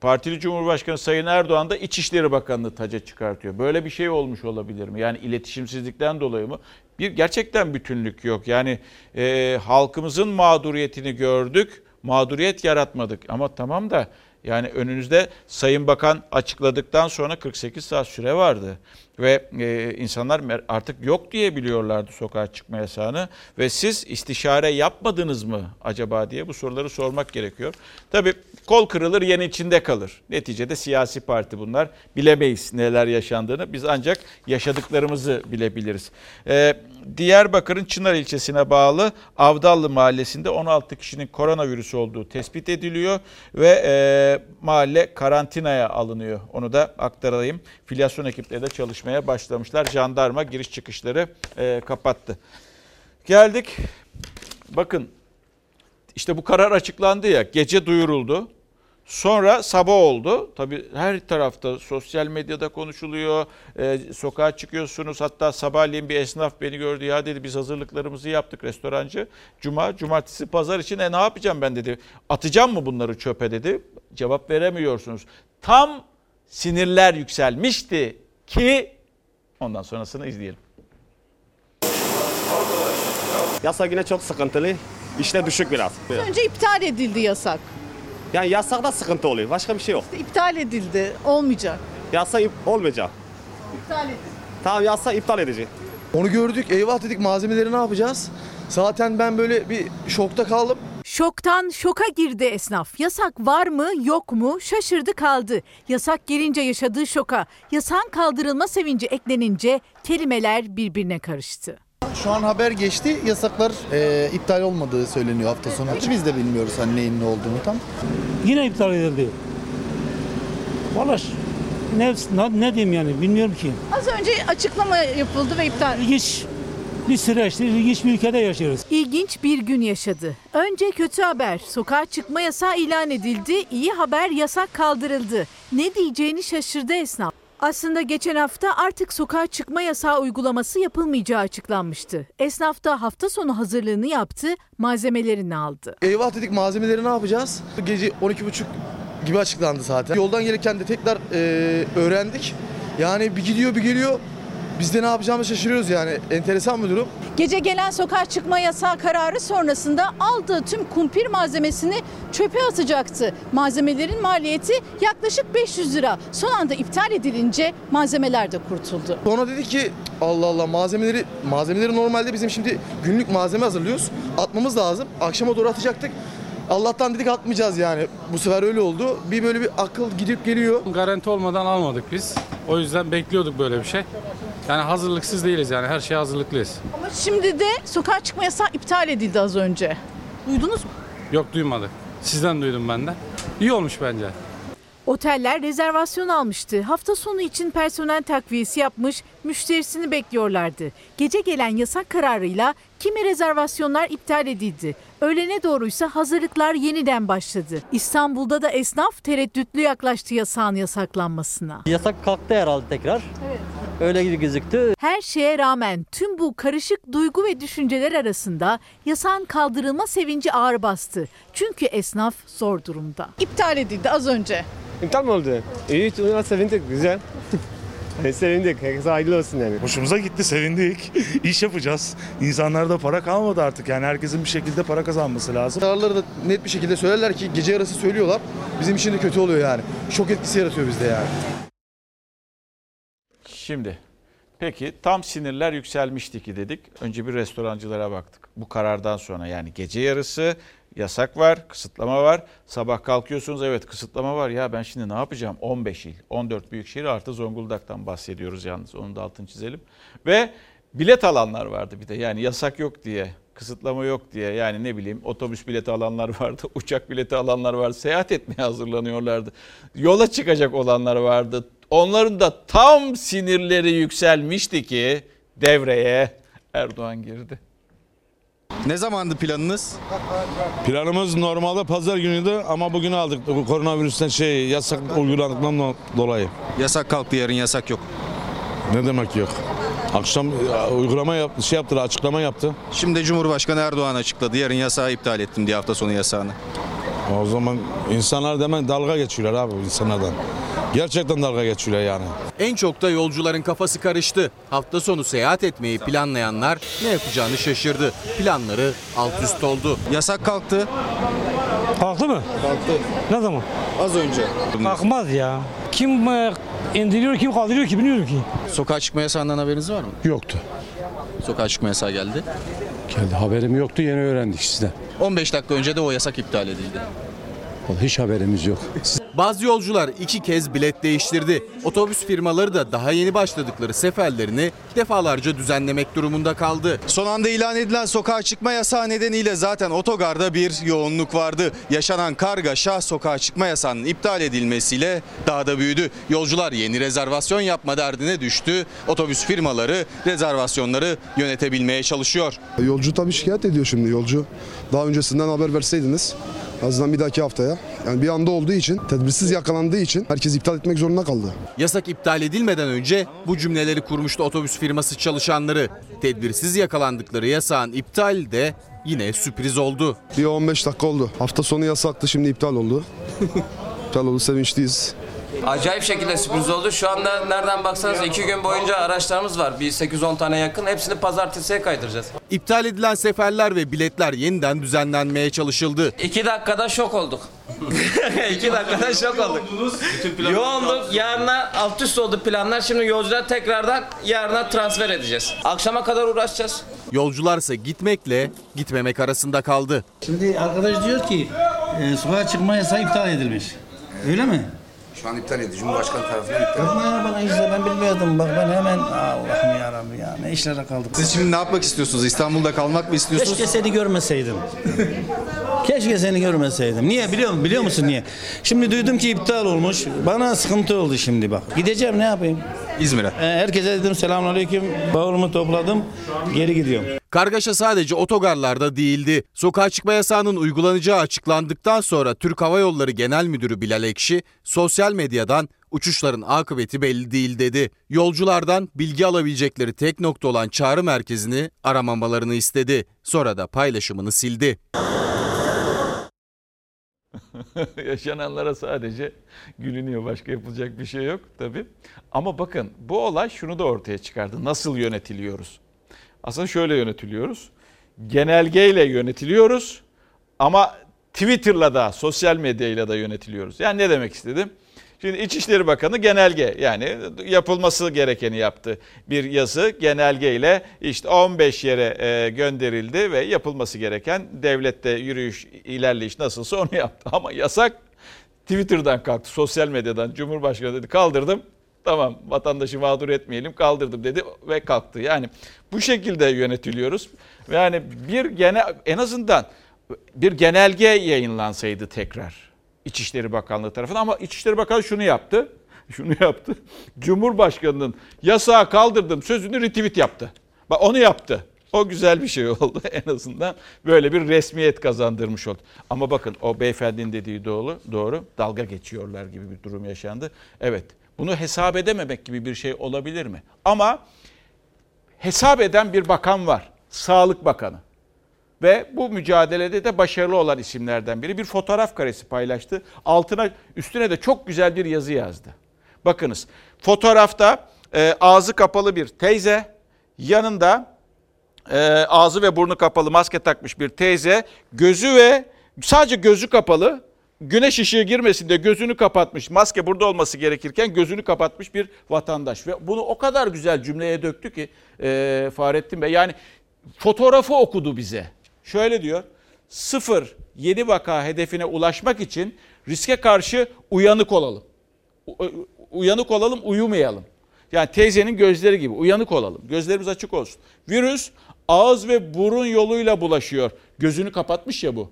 Partili Cumhurbaşkanı Sayın Erdoğan da İçişleri Bakanı'nı taca çıkartıyor. Böyle bir şey olmuş olabilir mi? Yani iletişimsizlikten dolayı mı? Bir gerçekten bütünlük yok. Yani e, halkımızın mağduriyetini gördük, mağduriyet yaratmadık. Ama tamam da yani önünüzde Sayın Bakan açıkladıktan sonra 48 saat süre vardı. Ve e, insanlar artık yok diye biliyorlardı sokağa çıkma yasağını. Ve siz istişare yapmadınız mı acaba diye bu soruları sormak gerekiyor. Tabii kol kırılır yen içinde kalır. Neticede siyasi parti bunlar. Bilemeyiz neler yaşandığını. Biz ancak yaşadıklarımızı bilebiliriz. Ee, Diyarbakır'ın Çınar ilçesine bağlı Avdallı mahallesinde 16 kişinin koronavirüs olduğu tespit ediliyor. Ve e, mahalle karantinaya alınıyor. Onu da aktarayım. Filyasyon ekipleri de çalışmaya başlamışlar. Jandarma giriş çıkışları e, kapattı. Geldik. Bakın işte bu karar açıklandı ya gece duyuruldu. Sonra sabah oldu. Tabii her tarafta sosyal medyada konuşuluyor. Ee, sokağa çıkıyorsunuz. Hatta sabahleyin bir esnaf beni gördü. Ya dedi biz hazırlıklarımızı yaptık restorancı. Cuma, cumartesi, pazar için e ne yapacağım ben dedi. Atacağım mı bunları çöpe dedi. Cevap veremiyorsunuz. Tam sinirler yükselmişti ki ondan sonrasını izleyelim. Yasak yine çok sıkıntılı. İşte düşük biraz. Önce iptal edildi yasak. Yani yasakta sıkıntı oluyor. Başka bir şey yok. İptal edildi. Olmayacak. Yasak ip- olmayacak. İptal edildi. Tamam yasak iptal edecek. Onu gördük eyvah dedik malzemeleri ne yapacağız? Zaten ben böyle bir şokta kaldım. Şoktan şoka girdi esnaf. Yasak var mı yok mu şaşırdı kaldı. Yasak gelince yaşadığı şoka, yasağın kaldırılma sevinci eklenince kelimeler birbirine karıştı. Şu an haber geçti. Yasaklar e, iptal olmadığı söyleniyor hafta sonu. Biz de bilmiyoruz hani neyin ne olduğunu tam. Yine iptal edildi. Valla ne, ne diyeyim yani bilmiyorum ki. Az önce açıklama yapıldı ve iptal. İlginç bir süreçtir, ilginç bir ülkede yaşıyoruz. İlginç bir gün yaşadı. Önce kötü haber. Sokağa çıkma yasağı ilan edildi. İyi haber yasak kaldırıldı. Ne diyeceğini şaşırdı esnaf. Aslında geçen hafta artık sokağa çıkma yasağı uygulaması yapılmayacağı açıklanmıştı. Esnaf da hafta sonu hazırlığını yaptı, malzemelerini aldı. Eyvah dedik malzemeleri ne yapacağız? Gece 12.30 gibi açıklandı zaten. Yoldan gelirken de tekrar e, öğrendik. Yani bir gidiyor bir geliyor. Biz de ne yapacağımızı şaşırıyoruz yani. Enteresan bir durum. Gece gelen sokağa çıkma yasağı kararı sonrasında aldığı tüm kumpir malzemesini çöpe atacaktı. Malzemelerin maliyeti yaklaşık 500 lira. Son anda iptal edilince malzemeler de kurtuldu. Sonra dedi ki Allah Allah malzemeleri malzemeleri normalde bizim şimdi günlük malzeme hazırlıyoruz. Atmamız lazım. Akşama doğru atacaktık. Allah'tan dedik atmayacağız yani. Bu sefer öyle oldu. Bir böyle bir akıl gidip geliyor. Garanti olmadan almadık biz. O yüzden bekliyorduk böyle bir şey. Yani hazırlıksız değiliz yani her şeye hazırlıklıyız. Ama şimdi de sokağa çıkma yasağı iptal edildi az önce. Duydunuz mu? Yok duymadık. Sizden duydum ben de. İyi olmuş bence. Oteller rezervasyon almıştı. Hafta sonu için personel takviyesi yapmış, müşterisini bekliyorlardı. Gece gelen yasak kararıyla kimi rezervasyonlar iptal edildi. Öğlene doğruysa hazırlıklar yeniden başladı. İstanbul'da da esnaf tereddütlü yaklaştı yasağın yasaklanmasına. Yasak kalktı herhalde tekrar. Evet. Öyle gibi gözüktü. Her şeye rağmen tüm bu karışık duygu ve düşünceler arasında yasağın kaldırılma sevinci ağır bastı. Çünkü esnaf zor durumda. İptal edildi az önce. İptal mi oldu? İyi, sevindik. Güzel. sevindik. Herkese hayırlı olsun yani. Hoşumuza gitti, sevindik. İş yapacağız. İnsanlarda para kalmadı artık. Yani herkesin bir şekilde para kazanması lazım. Kararları da net bir şekilde söylerler ki gece yarısı söylüyorlar. Bizim için de kötü oluyor yani. Şok etkisi yaratıyor bizde yani. Şimdi peki tam sinirler yükselmişti ki dedik. Önce bir restorancılara baktık. Bu karardan sonra yani gece yarısı yasak var, kısıtlama var. Sabah kalkıyorsunuz evet kısıtlama var. Ya ben şimdi ne yapacağım? 15 il, 14 büyükşehir artı Zonguldak'tan bahsediyoruz yalnız. Onu da altını çizelim. Ve bilet alanlar vardı bir de. Yani yasak yok diye, kısıtlama yok diye. Yani ne bileyim otobüs bileti alanlar vardı, uçak bileti alanlar vardı. Seyahat etmeye hazırlanıyorlardı. Yola çıkacak olanlar vardı. Onların da tam sinirleri yükselmişti ki devreye Erdoğan girdi. Ne zamandı planınız? Planımız normalde pazar günüydü ama bugün aldık bu koronavirüsten şey yasak uygulandıktan dolayı. Yasak kalktı yarın yasak yok. Ne demek yok? Akşam e, uygulama yaptı, şey yaptı, açıklama yaptı. Şimdi Cumhurbaşkanı Erdoğan açıkladı yarın yasağı iptal ettim diye hafta sonu yasağını. O zaman insanlar demen dalga geçiyorlar abi insanlardan. Gerçekten dalga geçiyorlar yani. En çok da yolcuların kafası karıştı. Hafta sonu seyahat etmeyi planlayanlar ne yapacağını şaşırdı. Planları alt üst oldu. Yasak kalktı. Kalktı mı? Kalktı. Ne zaman? Az önce. Kalkmaz ya. Kim e, indiriyor kim kaldırıyor ki bilmiyorum ki. Sokağa çıkma yasağından haberiniz var mı? Yoktu. Sokağa çıkma yasağı geldi. Geldi haberim yoktu yeni öğrendik sizden. 15 dakika önce de o yasak iptal edildi. Vallahi Hiç haberimiz yok. Bazı yolcular iki kez bilet değiştirdi. Otobüs firmaları da daha yeni başladıkları seferlerini defalarca düzenlemek durumunda kaldı. Son anda ilan edilen sokağa çıkma yasağı nedeniyle zaten otogarda bir yoğunluk vardı. Yaşanan kargaşa sokağa çıkma yasağının iptal edilmesiyle daha da büyüdü. Yolcular yeni rezervasyon yapma derdine düştü. Otobüs firmaları rezervasyonları yönetebilmeye çalışıyor. Yolcu tabii şikayet ediyor şimdi yolcu. Daha öncesinden haber verseydiniz azından bir dahaki haftaya. Yani bir anda olduğu için, tedbirsiz yakalandığı için herkes iptal etmek zorunda kaldı. Yasak iptal edilmeden önce bu cümleleri kurmuştu otobüs firması çalışanları. Tedbirsiz yakalandıkları yasağın iptali de yine sürpriz oldu. Bir 15 dakika oldu. Hafta sonu yasaktı şimdi iptal oldu. iptal oldu sevinçliyiz. Acayip şekilde sürpriz oldu. Şu anda nereden baksanız iki gün boyunca araçlarımız var. Bir 8-10 tane yakın. Hepsini pazartesiye kaydıracağız. İptal edilen seferler ve biletler yeniden düzenlenmeye çalışıldı. İki dakikada şok olduk. İki dakikada şok olduk. Yoğunduk. Yarına alt üst oldu planlar. Şimdi yolcular tekrardan yarına transfer edeceğiz. Akşama kadar uğraşacağız. Yolcularsa gitmekle gitmemek arasında kaldı. Şimdi arkadaş diyor ki e, sokağa çıkma yasağı iptal edilmiş. Öyle mi? Şu an iptal edildi. Cumhurbaşkanı tarafından iptal Yapma ya bana işte ben bilmiyordum. Bak ben hemen Allah'ım yarabbim ya ne işlere kaldık. Siz şimdi ne yapmak istiyorsunuz? İstanbul'da kalmak mı istiyorsunuz? Keşke seni görmeseydim. Keşke seni görmeseydim. Niye biliyor musun? Biliyor musun niye? Şimdi duydum ki iptal olmuş. Bana sıkıntı oldu şimdi bak. Gideceğim ne yapayım? İzmir'e. Ee, herkese dedim selamünaleyküm. Bavulumu topladım. Geri gidiyorum. Kargaşa sadece otogarlarda değildi. Sokağa çıkma yasağının uygulanacağı açıklandıktan sonra Türk Hava Yolları Genel Müdürü Bilal Ekşi sosyal medyadan uçuşların akıbeti belli değil dedi. Yolculardan bilgi alabilecekleri tek nokta olan çağrı merkezini aramamalarını istedi. Sonra da paylaşımını sildi. Yaşananlara sadece gülünüyor. Başka yapılacak bir şey yok tabii. Ama bakın bu olay şunu da ortaya çıkardı. Nasıl yönetiliyoruz? Aslında şöyle yönetiliyoruz. Genelgeyle yönetiliyoruz ama Twitter'la da sosyal medyayla da yönetiliyoruz. Yani ne demek istedim? Şimdi İçişleri Bakanı genelge yani yapılması gerekeni yaptı. Bir yazı genelgeyle işte 15 yere e, gönderildi ve yapılması gereken devlette yürüyüş, ilerleyiş nasılsa onu yaptı. Ama yasak Twitter'dan kalktı, sosyal medyadan. Cumhurbaşkanı dedi kaldırdım. Tamam vatandaşı mağdur etmeyelim kaldırdım dedi ve kalktı. Yani bu şekilde yönetiliyoruz. Yani bir gene en azından bir genelge yayınlansaydı tekrar. İçişleri Bakanlığı tarafından ama İçişleri Bakanı şunu yaptı. Şunu yaptı. Cumhurbaşkanının yasağı kaldırdım sözünü retweet yaptı. Bak onu yaptı. O güzel bir şey oldu en azından. Böyle bir resmiyet kazandırmış oldu. Ama bakın o beyefendinin dediği doğru, doğru. Dalga geçiyorlar gibi bir durum yaşandı. Evet bunu hesap edememek gibi bir şey olabilir mi? Ama hesap eden bir bakan var. Sağlık Bakanı. Ve bu mücadelede de başarılı olan isimlerden biri bir fotoğraf karesi paylaştı. Altına üstüne de çok güzel bir yazı yazdı. Bakınız fotoğrafta e, ağzı kapalı bir teyze, yanında e, ağzı ve burnu kapalı maske takmış bir teyze, gözü ve sadece gözü kapalı, güneş ışığı girmesin diye gözünü kapatmış. Maske burada olması gerekirken gözünü kapatmış bir vatandaş ve bunu o kadar güzel cümleye döktü ki e, Fahrettin Bey. Yani fotoğrafı okudu bize. Şöyle diyor. Sıfır yeni vaka hedefine ulaşmak için riske karşı uyanık olalım. U- Uyanık olalım, uyumayalım. Yani teyzenin gözleri gibi uyanık olalım. Gözlerimiz açık olsun. Virüs ağız ve burun yoluyla bulaşıyor. Gözünü kapatmış ya bu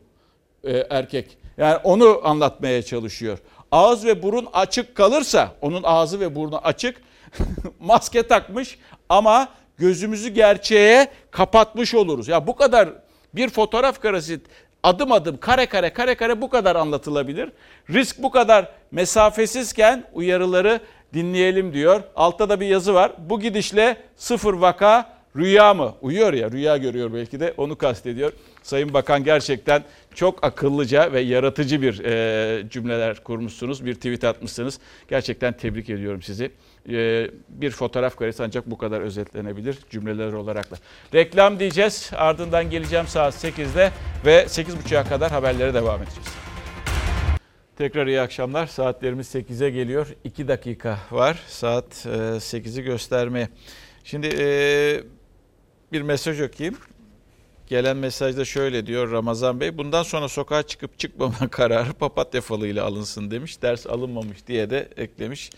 e, erkek. Yani onu anlatmaya çalışıyor. Ağız ve burun açık kalırsa, onun ağzı ve burnu açık, maske takmış ama gözümüzü gerçeğe kapatmış oluruz. Ya bu kadar bir fotoğraf karesi adım adım kare kare kare kare bu kadar anlatılabilir. Risk bu kadar mesafesizken uyarıları dinleyelim diyor. Altta da bir yazı var. Bu gidişle sıfır vaka rüya mı? Uyuyor ya rüya görüyor belki de onu kastediyor. Sayın Bakan gerçekten çok akıllıca ve yaratıcı bir e, cümleler kurmuşsunuz. Bir tweet atmışsınız. Gerçekten tebrik ediyorum sizi. E, bir fotoğraf karesi ancak bu kadar özetlenebilir cümleler olarak da. Reklam diyeceğiz. Ardından geleceğim saat 8'de ve 8.30'a kadar haberlere devam edeceğiz. Tekrar iyi akşamlar. Saatlerimiz 8'e geliyor. 2 dakika var saat 8'i göstermeye. Şimdi e, bir mesaj okuyayım. Gelen mesajda şöyle diyor Ramazan Bey. Bundan sonra sokağa çıkıp çıkmama kararı papatya falıyla alınsın demiş. Ders alınmamış diye de eklemiş.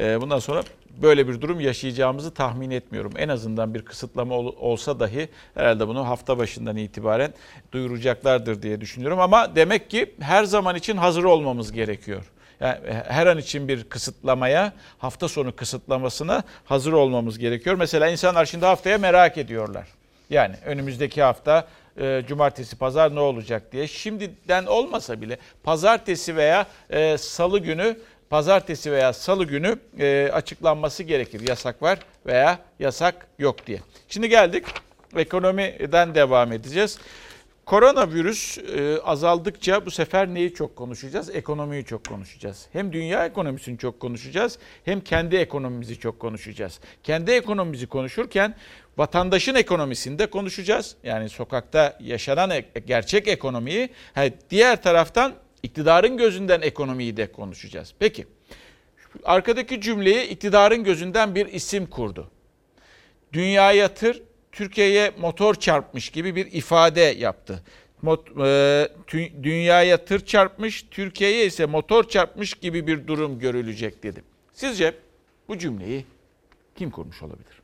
E, bundan sonra böyle bir durum yaşayacağımızı tahmin etmiyorum. En azından bir kısıtlama ol, olsa dahi herhalde bunu hafta başından itibaren duyuracaklardır diye düşünüyorum. Ama demek ki her zaman için hazır olmamız gerekiyor. Yani her an için bir kısıtlamaya, hafta sonu kısıtlamasına hazır olmamız gerekiyor. Mesela insanlar şimdi haftaya merak ediyorlar. Yani önümüzdeki hafta e, cumartesi pazar ne olacak diye. Şimdiden olmasa bile pazartesi veya e, salı günü pazartesi veya salı günü e, açıklanması gerekir. Yasak var veya yasak yok diye. Şimdi geldik ekonomiden devam edeceğiz. Koronavirüs e, azaldıkça bu sefer neyi çok konuşacağız? Ekonomiyi çok konuşacağız. Hem dünya ekonomisini çok konuşacağız hem kendi ekonomimizi çok konuşacağız. Kendi ekonomimizi konuşurken vatandaşın ekonomisini de konuşacağız. Yani sokakta yaşanan gerçek ekonomiyi, ha, diğer taraftan iktidarın gözünden ekonomiyi de konuşacağız. Peki arkadaki cümleyi iktidarın gözünden bir isim kurdu. Dünyaya tır, Türkiye'ye motor çarpmış gibi bir ifade yaptı. Mot, e, tü- dünyaya tır çarpmış, Türkiye'ye ise motor çarpmış gibi bir durum görülecek dedi. Sizce bu cümleyi kim kurmuş olabilir?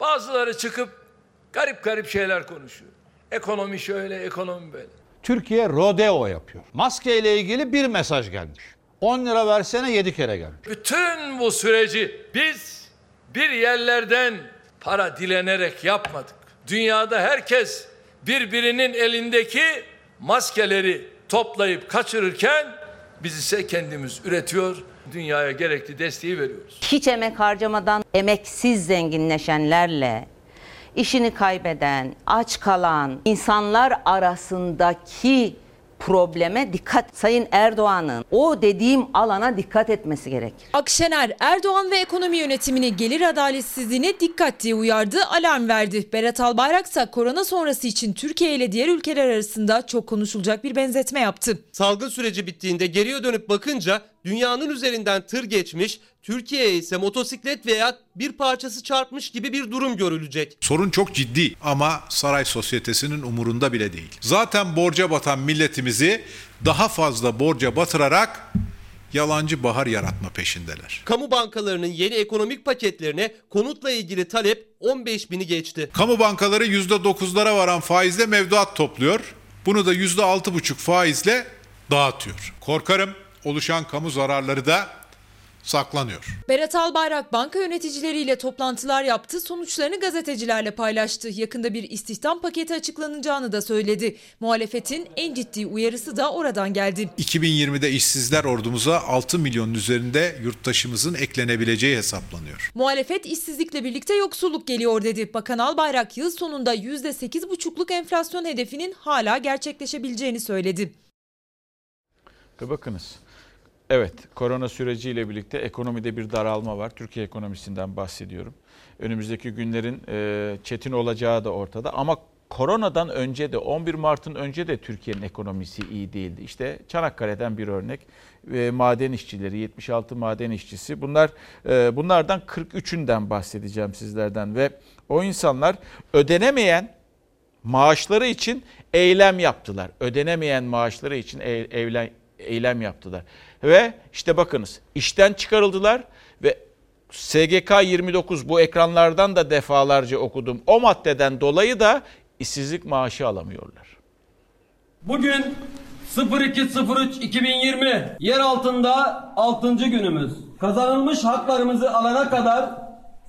Bazıları çıkıp garip garip şeyler konuşuyor. Ekonomi şöyle, ekonomi böyle. Türkiye rodeo yapıyor. Maske ile ilgili bir mesaj gelmiş. 10 lira versene 7 kere gelmiş. Bütün bu süreci biz bir yerlerden para dilenerek yapmadık. Dünyada herkes birbirinin elindeki maskeleri toplayıp kaçırırken biz ise kendimiz üretiyor, dünyaya gerekli desteği veriyoruz. Hiç emek harcamadan emeksiz zenginleşenlerle işini kaybeden, aç kalan insanlar arasındaki probleme dikkat. Sayın Erdoğan'ın o dediğim alana dikkat etmesi gerekir. Akşener, Erdoğan ve ekonomi yönetimini gelir adaletsizliğine dikkat diye uyardı, alarm verdi. Berat Albayrak ise korona sonrası için Türkiye ile diğer ülkeler arasında çok konuşulacak bir benzetme yaptı. Salgın süreci bittiğinde geriye dönüp bakınca dünyanın üzerinden tır geçmiş, Türkiye'ye ise motosiklet veya bir parçası çarpmış gibi bir durum görülecek. Sorun çok ciddi ama saray sosyetesinin umurunda bile değil. Zaten borca batan milletimizi daha fazla borca batırarak yalancı bahar yaratma peşindeler. Kamu bankalarının yeni ekonomik paketlerine konutla ilgili talep 15 bini geçti. Kamu bankaları %9'lara varan faizle mevduat topluyor. Bunu da %6,5 faizle dağıtıyor. Korkarım oluşan kamu zararları da saklanıyor. Berat Albayrak banka yöneticileriyle toplantılar yaptı, sonuçlarını gazetecilerle paylaştı. Yakında bir istihdam paketi açıklanacağını da söyledi. Muhalefetin en ciddi uyarısı da oradan geldi. 2020'de işsizler ordumuza 6 milyonun üzerinde yurttaşımızın eklenebileceği hesaplanıyor. Muhalefet işsizlikle birlikte yoksulluk geliyor dedi. Bakan Albayrak yıl sonunda %8,5'luk enflasyon hedefinin hala gerçekleşebileceğini söyledi. Ve bakınız. Evet, korona süreciyle birlikte ekonomide bir daralma var. Türkiye ekonomisinden bahsediyorum. Önümüzdeki günlerin e, çetin olacağı da ortada ama koronadan önce de 11 Mart'ın önce de Türkiye'nin ekonomisi iyi değildi. İşte Çanakkale'den bir örnek. E, maden işçileri 76 maden işçisi. Bunlar e, bunlardan 43'ünden bahsedeceğim sizlerden ve o insanlar ödenemeyen maaşları için eylem yaptılar. Ödenemeyen maaşları için eylem eylem yaptılar. Ve işte bakınız işten çıkarıldılar ve SGK 29 bu ekranlardan da defalarca okudum. O maddeden dolayı da işsizlik maaşı alamıyorlar. Bugün 0203-2020 yer altında 6. günümüz. Kazanılmış haklarımızı alana kadar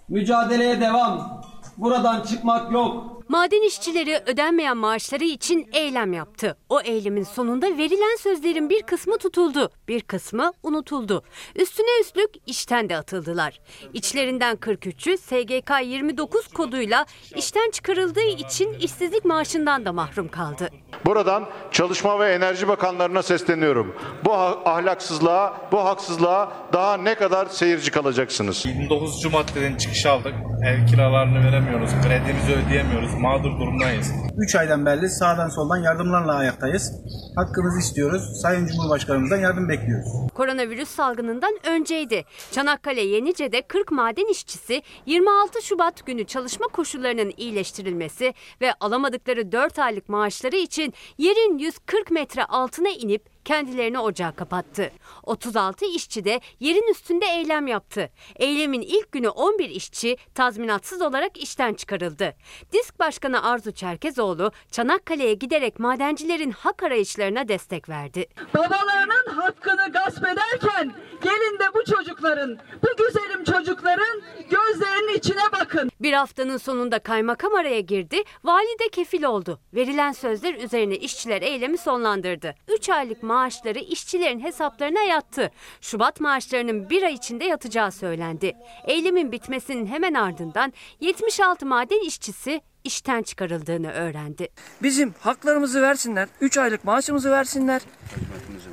mücadeleye devam. Buradan çıkmak yok. Maden işçileri ödenmeyen maaşları için eylem yaptı. O eylemin sonunda verilen sözlerin bir kısmı tutuldu, bir kısmı unutuldu. Üstüne üstlük işten de atıldılar. İçlerinden 43'ü SGK 29 koduyla işten çıkarıldığı için işsizlik maaşından da mahrum kaldı. Buradan Çalışma ve Enerji Bakanlarına sesleniyorum. Bu ahlaksızlığa, bu haksızlığa daha ne kadar seyirci kalacaksınız? 29. maddeden çıkış aldık. Ev kiralarını veremiyoruz, kredimizi ödeyemiyoruz, mağdur durumdayız. 3 aydan beri sağdan soldan yardımlarla ayaktayız. Hakkımızı istiyoruz. Sayın Cumhurbaşkanımızdan yardım bekliyoruz. Koronavirüs salgınından önceydi. Çanakkale Yenice'de 40 maden işçisi 26 Şubat günü çalışma koşullarının iyileştirilmesi ve alamadıkları 4 aylık maaşları için yerin 140 metre altına inip kendilerini ocağa kapattı. 36 işçi de yerin üstünde eylem yaptı. Eylemin ilk günü 11 işçi tazminatsız olarak işten çıkarıldı. Disk Başkanı Arzu Çerkezoğlu Çanakkale'ye giderek madencilerin hak arayışlarına destek verdi. Babalarının hakkını gasp ederken gelin de bu çocukların, bu güzelim çocukların gözlerinin içine bakın. Bir haftanın sonunda kaymakam araya girdi, vali de kefil oldu. Verilen sözler üzerine işçiler eylemi sonlandırdı. 3 aylık maaşları işçilerin hesaplarına yattı. Şubat maaşlarının bir ay içinde yatacağı söylendi. Eylemin bitmesinin hemen ardından 76 maden işçisi işten çıkarıldığını öğrendi. Bizim haklarımızı versinler, 3 aylık maaşımızı versinler,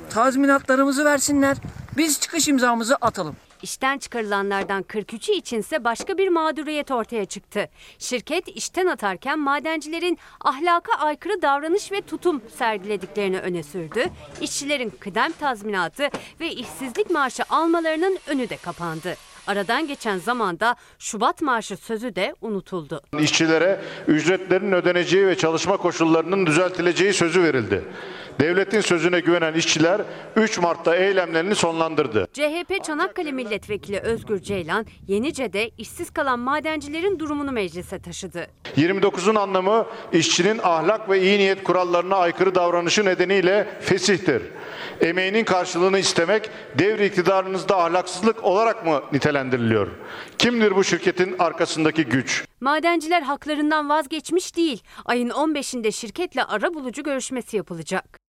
tazminatlarımızı versinler. Biz çıkış imzamızı atalım. İşten çıkarılanlardan 43'ü içinse başka bir mağduriyet ortaya çıktı. Şirket işten atarken madencilerin ahlaka aykırı davranış ve tutum sergilediklerini öne sürdü. İşçilerin kıdem tazminatı ve işsizlik maaşı almalarının önü de kapandı. Aradan geçen zamanda Şubat maaşı sözü de unutuldu. İşçilere ücretlerin ödeneceği ve çalışma koşullarının düzeltileceği sözü verildi. Devletin sözüne güvenen işçiler 3 Mart'ta eylemlerini sonlandırdı. CHP Çanakkale Milletvekili Özgür Ceylan, Yenice'de işsiz kalan madencilerin durumunu meclise taşıdı. 29'un anlamı işçinin ahlak ve iyi niyet kurallarına aykırı davranışı nedeniyle fesihtir. Emeğinin karşılığını istemek devri iktidarınızda ahlaksızlık olarak mı nitelendiriliyor? Kimdir bu şirketin arkasındaki güç? Madenciler haklarından vazgeçmiş değil. Ayın 15'inde şirketle ara bulucu görüşmesi yapılacak.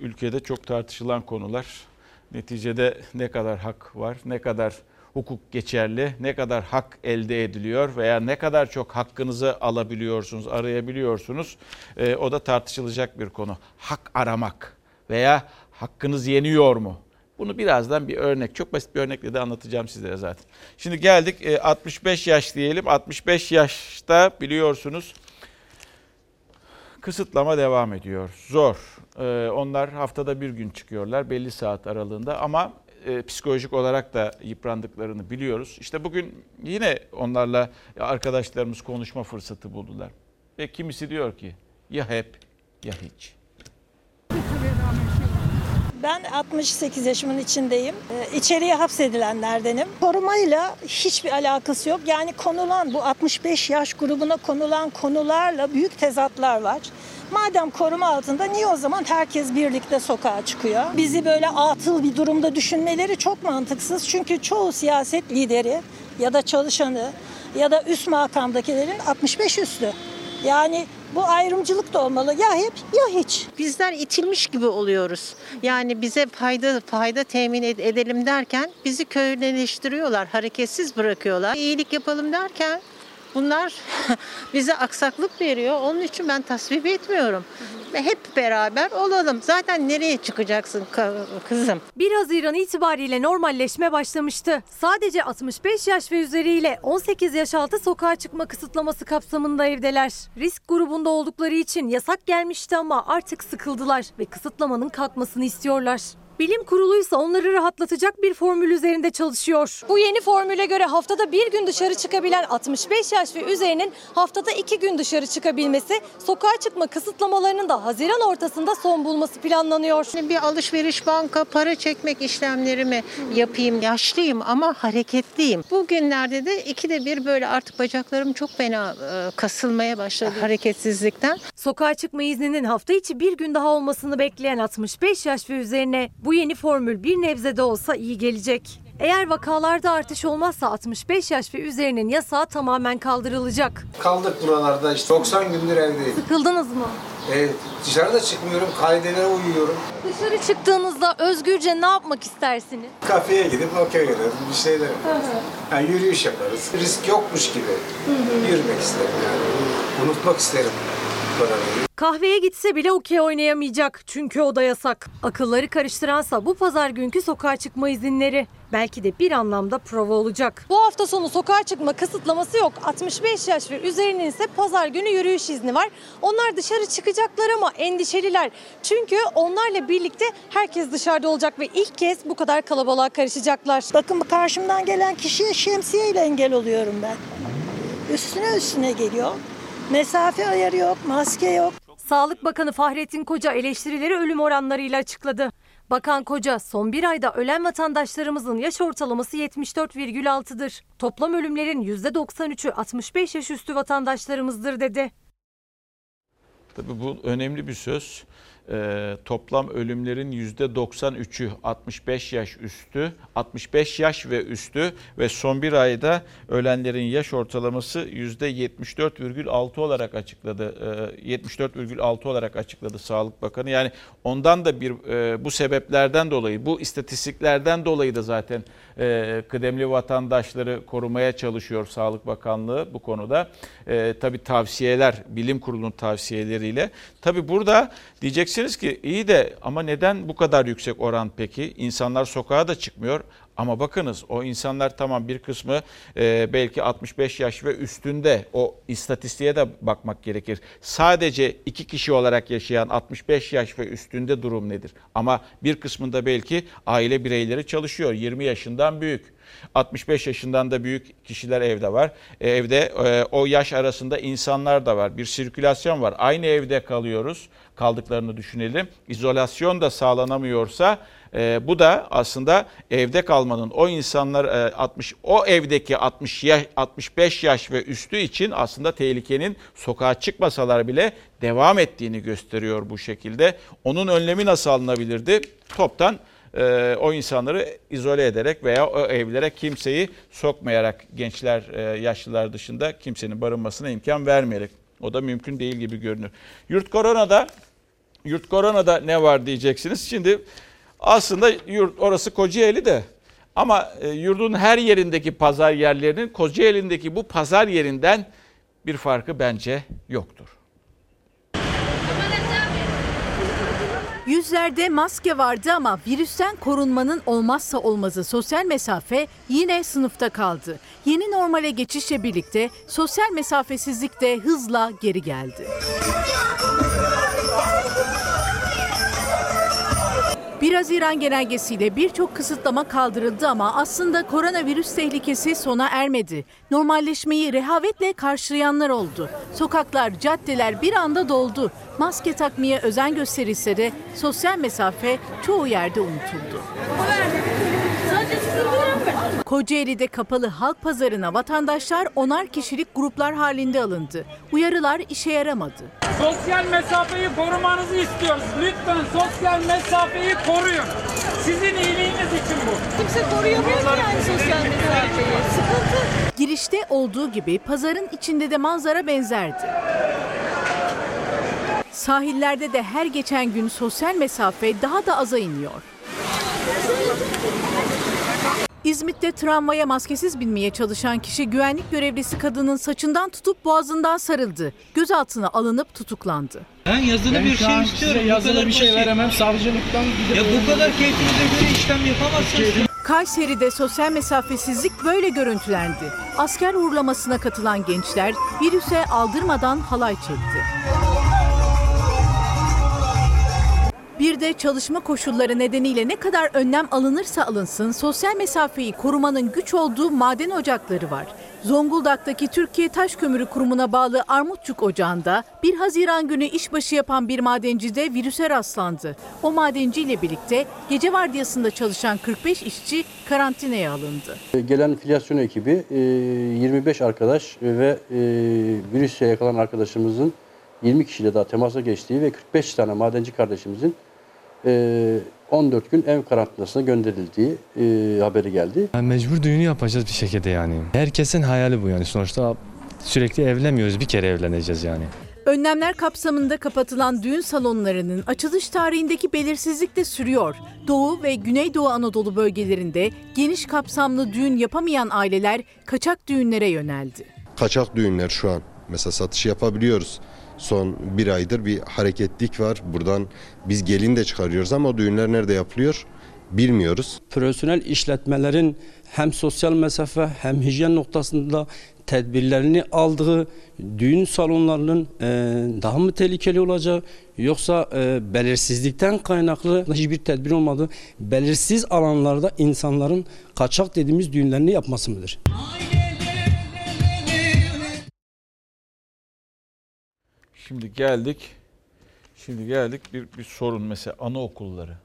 Ülkede çok tartışılan konular. Neticede ne kadar hak var, ne kadar hukuk geçerli, ne kadar hak elde ediliyor veya ne kadar çok hakkınızı alabiliyorsunuz, arayabiliyorsunuz. Ee, o da tartışılacak bir konu. Hak aramak veya hakkınız yeniyor mu? Bunu birazdan bir örnek, çok basit bir örnekle de anlatacağım sizlere zaten. Şimdi geldik 65 yaş diyelim. 65 yaşta biliyorsunuz kısıtlama devam ediyor. Zor. Ee, onlar haftada bir gün çıkıyorlar belli saat aralığında ama e, psikolojik olarak da yıprandıklarını biliyoruz. İşte bugün yine onlarla arkadaşlarımız konuşma fırsatı buldular. Ve kimisi diyor ki ya hep ya hiç. Ben 68 yaşımın içindeyim. Ee, İçeriye hapsedilenlerdenim. Korumayla hiçbir alakası yok. Yani konulan bu 65 yaş grubuna konulan konularla büyük tezatlar var. Madem koruma altında niye o zaman herkes birlikte sokağa çıkıyor? Bizi böyle atıl bir durumda düşünmeleri çok mantıksız. Çünkü çoğu siyaset lideri ya da çalışanı ya da üst makamdakilerin 65 üstü. Yani bu ayrımcılık da olmalı. Ya hep ya hiç. Bizler itilmiş gibi oluyoruz. Yani bize fayda fayda temin ed- edelim derken bizi köylüleştiriyorlar, hareketsiz bırakıyorlar. İyilik yapalım derken bunlar bize aksaklık veriyor. Onun için ben tasvip etmiyorum. Hep beraber olalım. Zaten nereye çıkacaksın ka- kızım? 1 Haziran itibariyle normalleşme başlamıştı. Sadece 65 yaş ve üzeriyle 18 yaş altı sokağa çıkma kısıtlaması kapsamında evdeler. Risk grubunda oldukları için yasak gelmişti ama artık sıkıldılar ve kısıtlamanın kalkmasını istiyorlar. Bilim kuruluysa onları rahatlatacak bir formül üzerinde çalışıyor. Bu yeni formüle göre haftada bir gün dışarı çıkabilen 65 yaş ve üzerinin haftada iki gün dışarı çıkabilmesi, sokağa çıkma kısıtlamalarının da Haziran ortasında son bulması planlanıyor. Bir alışveriş banka para çekmek işlemlerimi yapayım. Yaşlıyım ama hareketliyim. Bugünlerde de ikide bir böyle artık bacaklarım çok fena e, kasılmaya başladı hareketsizlikten. Sokağa çıkma izninin hafta içi bir gün daha olmasını bekleyen 65 yaş ve üzerine bu yeni formül bir nebze de olsa iyi gelecek. Eğer vakalarda artış olmazsa 65 yaş ve üzerinin yasağı tamamen kaldırılacak. Kaldık buralarda işte 90 gündür evdeyim. Sıkıldınız mı? E, dışarıda çıkmıyorum, kaidelere uyuyorum. Dışarı çıktığınızda özgürce ne yapmak istersiniz? Kafeye gidip okey oynarız, bir şeyler yaparız. Yani yürüyüş yaparız. Risk yokmuş gibi yürümek isterim yani. Unutmak isterim. Kahveye gitse bile okey oynayamayacak çünkü o da yasak. Akılları karıştıransa bu pazar günkü sokağa çıkma izinleri. Belki de bir anlamda prova olacak. Bu hafta sonu sokağa çıkma kısıtlaması yok. 65 yaş ve üzerinin ise pazar günü yürüyüş izni var. Onlar dışarı çıkacaklar ama endişeliler. Çünkü onlarla birlikte herkes dışarıda olacak ve ilk kez bu kadar kalabalığa karışacaklar. Bakın karşımdan gelen kişiye şemsiyeyle engel oluyorum ben. Üstüne üstüne geliyor. Mesafe ayarı yok, maske yok. Sağlık Bakanı Fahrettin Koca eleştirileri ölüm oranlarıyla açıkladı. Bakan Koca son bir ayda ölen vatandaşlarımızın yaş ortalaması 74,6'dır. Toplam ölümlerin %93'ü 65 yaş üstü vatandaşlarımızdır dedi. Tabii bu önemli bir söz. Ee, toplam ölümlerin %93'ü 65 yaş üstü, 65 yaş ve üstü ve son bir ayda ölenlerin yaş ortalaması %74,6 olarak açıkladı. Ee, 74,6 olarak açıkladı Sağlık Bakanı. Yani ondan da bir e, bu sebeplerden dolayı, bu istatistiklerden dolayı da zaten e, kıdemli vatandaşları korumaya çalışıyor Sağlık Bakanlığı bu konuda. E, tabii tavsiyeler, bilim kurulunun tavsiyeleriyle. Tabii burada diyeceksiniz ki iyi de ama neden bu kadar yüksek oran peki? İnsanlar sokağa da çıkmıyor. Ama bakınız o insanlar tamam bir kısmı e, belki 65 yaş ve üstünde o istatistiğe de bakmak gerekir. Sadece iki kişi olarak yaşayan 65 yaş ve üstünde durum nedir? Ama bir kısmında belki aile bireyleri çalışıyor 20 yaşından büyük. 65 yaşından da büyük kişiler evde var. E, evde e, o yaş arasında insanlar da var. Bir sirkülasyon var. Aynı evde kalıyoruz. Kaldıklarını düşünelim. İzolasyon da sağlanamıyorsa e, bu da aslında evde kalmanın o insanlar e, 60 o evdeki 60 yaş 65 yaş ve üstü için aslında tehlikenin sokağa çıkmasalar bile devam ettiğini gösteriyor bu şekilde. Onun önlemi nasıl alınabilirdi? Toptan e, o insanları izole ederek veya o evlere kimseyi sokmayarak gençler, e, yaşlılar dışında kimsenin barınmasına imkan vermeyerek. O da mümkün değil gibi görünür. Yurt koronada Yurt koronada ne var diyeceksiniz. Şimdi aslında yurt orası Kocaeli de ama e, yurdun her yerindeki pazar yerlerinin Kocaeli'ndeki bu pazar yerinden bir farkı bence yoktur. Yüzlerde maske vardı ama virüsten korunmanın olmazsa olmazı sosyal mesafe yine sınıfta kaldı. Yeni normale geçişle birlikte sosyal mesafesizlik de hızla geri geldi. 1 Haziran genelgesiyle birçok kısıtlama kaldırıldı ama aslında koronavirüs tehlikesi sona ermedi. Normalleşmeyi rehavetle karşılayanlar oldu. Sokaklar, caddeler bir anda doldu. Maske takmaya özen gösterilse de sosyal mesafe çoğu yerde unutuldu. Kocaeli'de kapalı halk pazarına vatandaşlar onar kişilik gruplar halinde alındı. Uyarılar işe yaramadı. Sosyal mesafeyi korumanızı istiyoruz. Lütfen sosyal mesafeyi koruyun. Sizin iyiliğiniz için bu. Kimse koruyamıyor ki yani sosyal mesafeyi. Sıkıntı. Girişte olduğu gibi pazarın içinde de manzara benzerdi. Sahillerde de her geçen gün sosyal mesafe daha da aza iniyor. İzmit'te tramvaya maskesiz binmeye çalışan kişi güvenlik görevlisi kadının saçından tutup boğazından sarıldı. Gözaltına alınıp tutuklandı. Ben yazılı Ben bir şu şey an istiyorum. size Bu yazılı kadar bir şey basit. veremem, savcılıktan Ya bu kadar keyfinize göre işlem yapamazsınız. Kayseri'de sosyal mesafesizlik böyle görüntülendi. Asker uğurlamasına katılan gençler virüse aldırmadan halay çekti. Bir de çalışma koşulları nedeniyle ne kadar önlem alınırsa alınsın sosyal mesafeyi korumanın güç olduğu maden ocakları var. Zonguldak'taki Türkiye Taş Kömürü Kurumu'na bağlı Armutçuk Ocağı'nda 1 Haziran günü işbaşı yapan bir madenci de virüse rastlandı. O madenci ile birlikte gece vardiyasında çalışan 45 işçi karantinaya alındı. Gelen filyasyon ekibi e, 25 arkadaş ve e, virüse yakalanan arkadaşımızın 20 kişiyle daha temasa geçtiği ve 45 tane madenci kardeşimizin e, 14 gün ev karantinasına gönderildiği e, haberi geldi. Yani mecbur düğünü yapacağız bir şekilde yani. Herkesin hayali bu yani. Sonuçta sürekli evlenmiyoruz. Bir kere evleneceğiz yani. Önlemler kapsamında kapatılan düğün salonlarının açılış tarihindeki belirsizlik de sürüyor. Doğu ve Güneydoğu Anadolu bölgelerinde geniş kapsamlı düğün yapamayan aileler kaçak düğünlere yöneldi. kaçak düğünler şu an mesela satışı yapabiliyoruz. Son bir aydır bir hareketlik var. Buradan biz gelin de çıkarıyoruz ama o düğünler nerede yapılıyor bilmiyoruz. profesyonel işletmelerin hem sosyal mesafe hem hijyen noktasında tedbirlerini aldığı düğün salonlarının e, daha mı tehlikeli olacağı yoksa e, belirsizlikten kaynaklı hiçbir tedbir olmadığı belirsiz alanlarda insanların kaçak dediğimiz düğünlerini yapması mıdır? Şimdi geldik Şimdi geldik bir, bir sorun mesela anaokulları.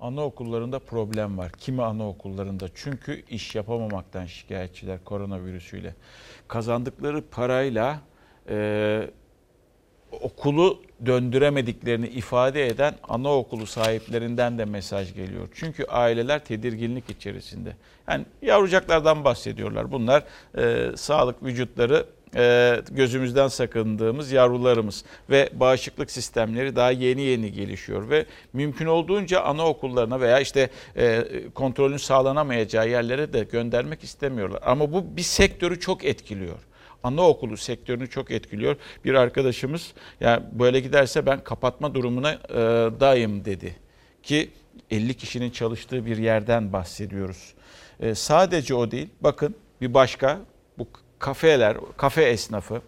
Anaokullarında problem var. Kimi anaokullarında? Çünkü iş yapamamaktan şikayetçiler koronavirüsüyle. Kazandıkları parayla e, okulu döndüremediklerini ifade eden anaokulu sahiplerinden de mesaj geliyor. Çünkü aileler tedirginlik içerisinde. Yani yavrucaklardan bahsediyorlar. Bunlar e, sağlık vücutları gözümüzden sakındığımız yavrularımız ve bağışıklık sistemleri daha yeni yeni gelişiyor ve mümkün olduğunca anaokullarına veya işte e, kontrolün sağlanamayacağı yerlere de göndermek istemiyorlar. Ama bu bir sektörü çok etkiliyor anaokulu sektörünü çok etkiliyor. Bir arkadaşımız ya yani böyle giderse ben kapatma durumuna e, dayım dedi ki 50 kişinin çalıştığı bir yerden bahsediyoruz. E, sadece o değil. Bakın bir başka bu kafeler, kafe esnafı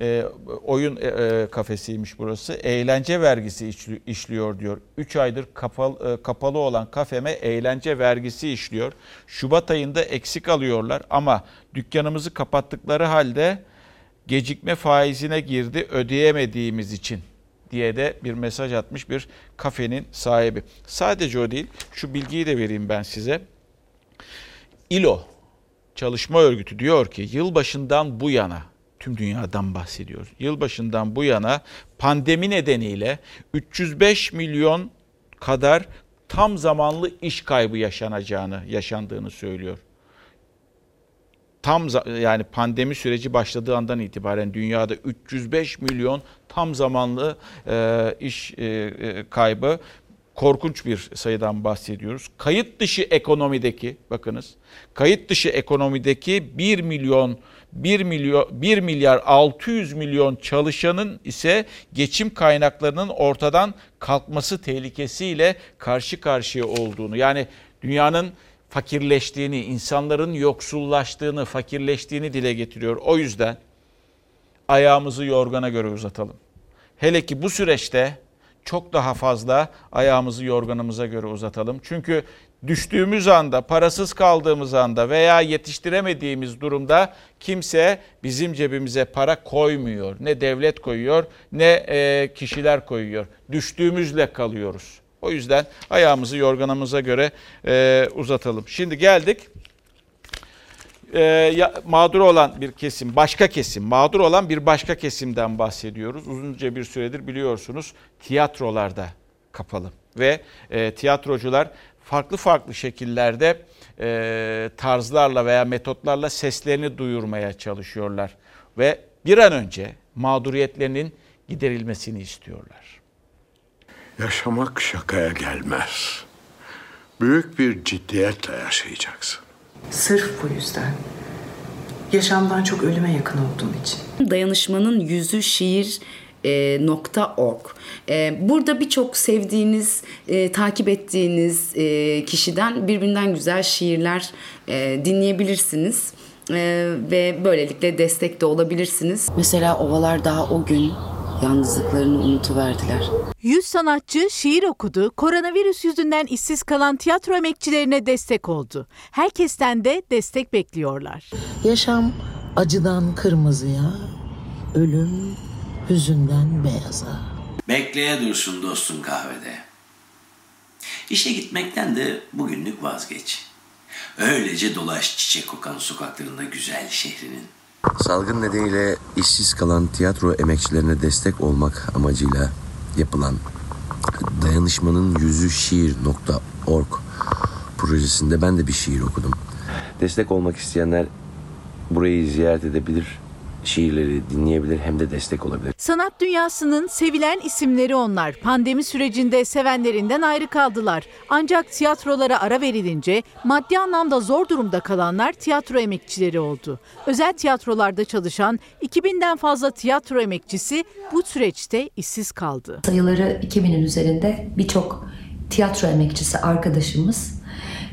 e, oyun e kafesiymiş burası. Eğlence vergisi işli, işliyor diyor. 3 aydır kapalı, e, kapalı olan kafeme eğlence vergisi işliyor. Şubat ayında eksik alıyorlar ama dükkanımızı kapattıkları halde gecikme faizine girdi ödeyemediğimiz için diye de bir mesaj atmış bir kafenin sahibi. Sadece o değil, şu bilgiyi de vereyim ben size. İLO Çalışma Örgütü diyor ki yılbaşından bu yana tüm dünyadan bahsediyoruz. Yılbaşından bu yana pandemi nedeniyle 305 milyon kadar tam zamanlı iş kaybı yaşanacağını, yaşandığını söylüyor. Tam yani pandemi süreci başladığı andan itibaren dünyada 305 milyon tam zamanlı e, iş e, kaybı korkunç bir sayıdan bahsediyoruz. Kayıt dışı ekonomideki bakınız kayıt dışı ekonomideki 1 milyon 1 milyon 1 milyar 600 milyon çalışanın ise geçim kaynaklarının ortadan kalkması tehlikesiyle karşı karşıya olduğunu yani dünyanın fakirleştiğini, insanların yoksullaştığını, fakirleştiğini dile getiriyor. O yüzden ayağımızı yorgana göre uzatalım. Hele ki bu süreçte çok daha fazla ayağımızı yorganımıza göre uzatalım. Çünkü düştüğümüz anda, parasız kaldığımız anda veya yetiştiremediğimiz durumda kimse bizim cebimize para koymuyor. Ne devlet koyuyor ne e, kişiler koyuyor. Düştüğümüzle kalıyoruz. O yüzden ayağımızı yorganımıza göre e, uzatalım. Şimdi geldik e, mağdur olan bir kesim, başka kesim, mağdur olan bir başka kesimden bahsediyoruz. Uzunca bir süredir biliyorsunuz tiyatrolarda kapalı ve e, tiyatrocular farklı farklı şekillerde e, tarzlarla veya metotlarla seslerini duyurmaya çalışıyorlar ve bir an önce mağduriyetlerinin giderilmesini istiyorlar. Yaşamak şakaya gelmez. Büyük bir ciddiyetle yaşayacaksın. Sırf bu yüzden. Yaşamdan çok ölüme yakın olduğum için. Dayanışmanın yüzü şiir e, .org. E, burada birçok sevdiğiniz, e, takip ettiğiniz kişiden birbirinden güzel şiirler dinleyebilirsiniz. E, ve böylelikle destek de olabilirsiniz. Mesela Ovalar daha o gün yalnızlıklarını unutuverdiler. 100 sanatçı şiir okudu, koronavirüs yüzünden işsiz kalan tiyatro emekçilerine destek oldu. Herkesten de destek bekliyorlar. Yaşam acıdan kırmızıya, ölüm hüzünden beyaza. Bekleye dursun dostum kahvede. İşe gitmekten de bugünlük vazgeç. Öylece dolaş çiçek kokan sokaklarında güzel şehrinin. Salgın nedeniyle işsiz kalan tiyatro emekçilerine destek olmak amacıyla yapılan dayanışmanın yüzü şiir.org projesinde ben de bir şiir okudum. Destek olmak isteyenler burayı ziyaret edebilir şiirleri dinleyebilir hem de destek olabilir. Sanat dünyasının sevilen isimleri onlar. Pandemi sürecinde sevenlerinden ayrı kaldılar. Ancak tiyatrolara ara verilince maddi anlamda zor durumda kalanlar tiyatro emekçileri oldu. Özel tiyatrolarda çalışan 2000'den fazla tiyatro emekçisi bu süreçte işsiz kaldı. Sayıları 2000'in üzerinde birçok tiyatro emekçisi arkadaşımız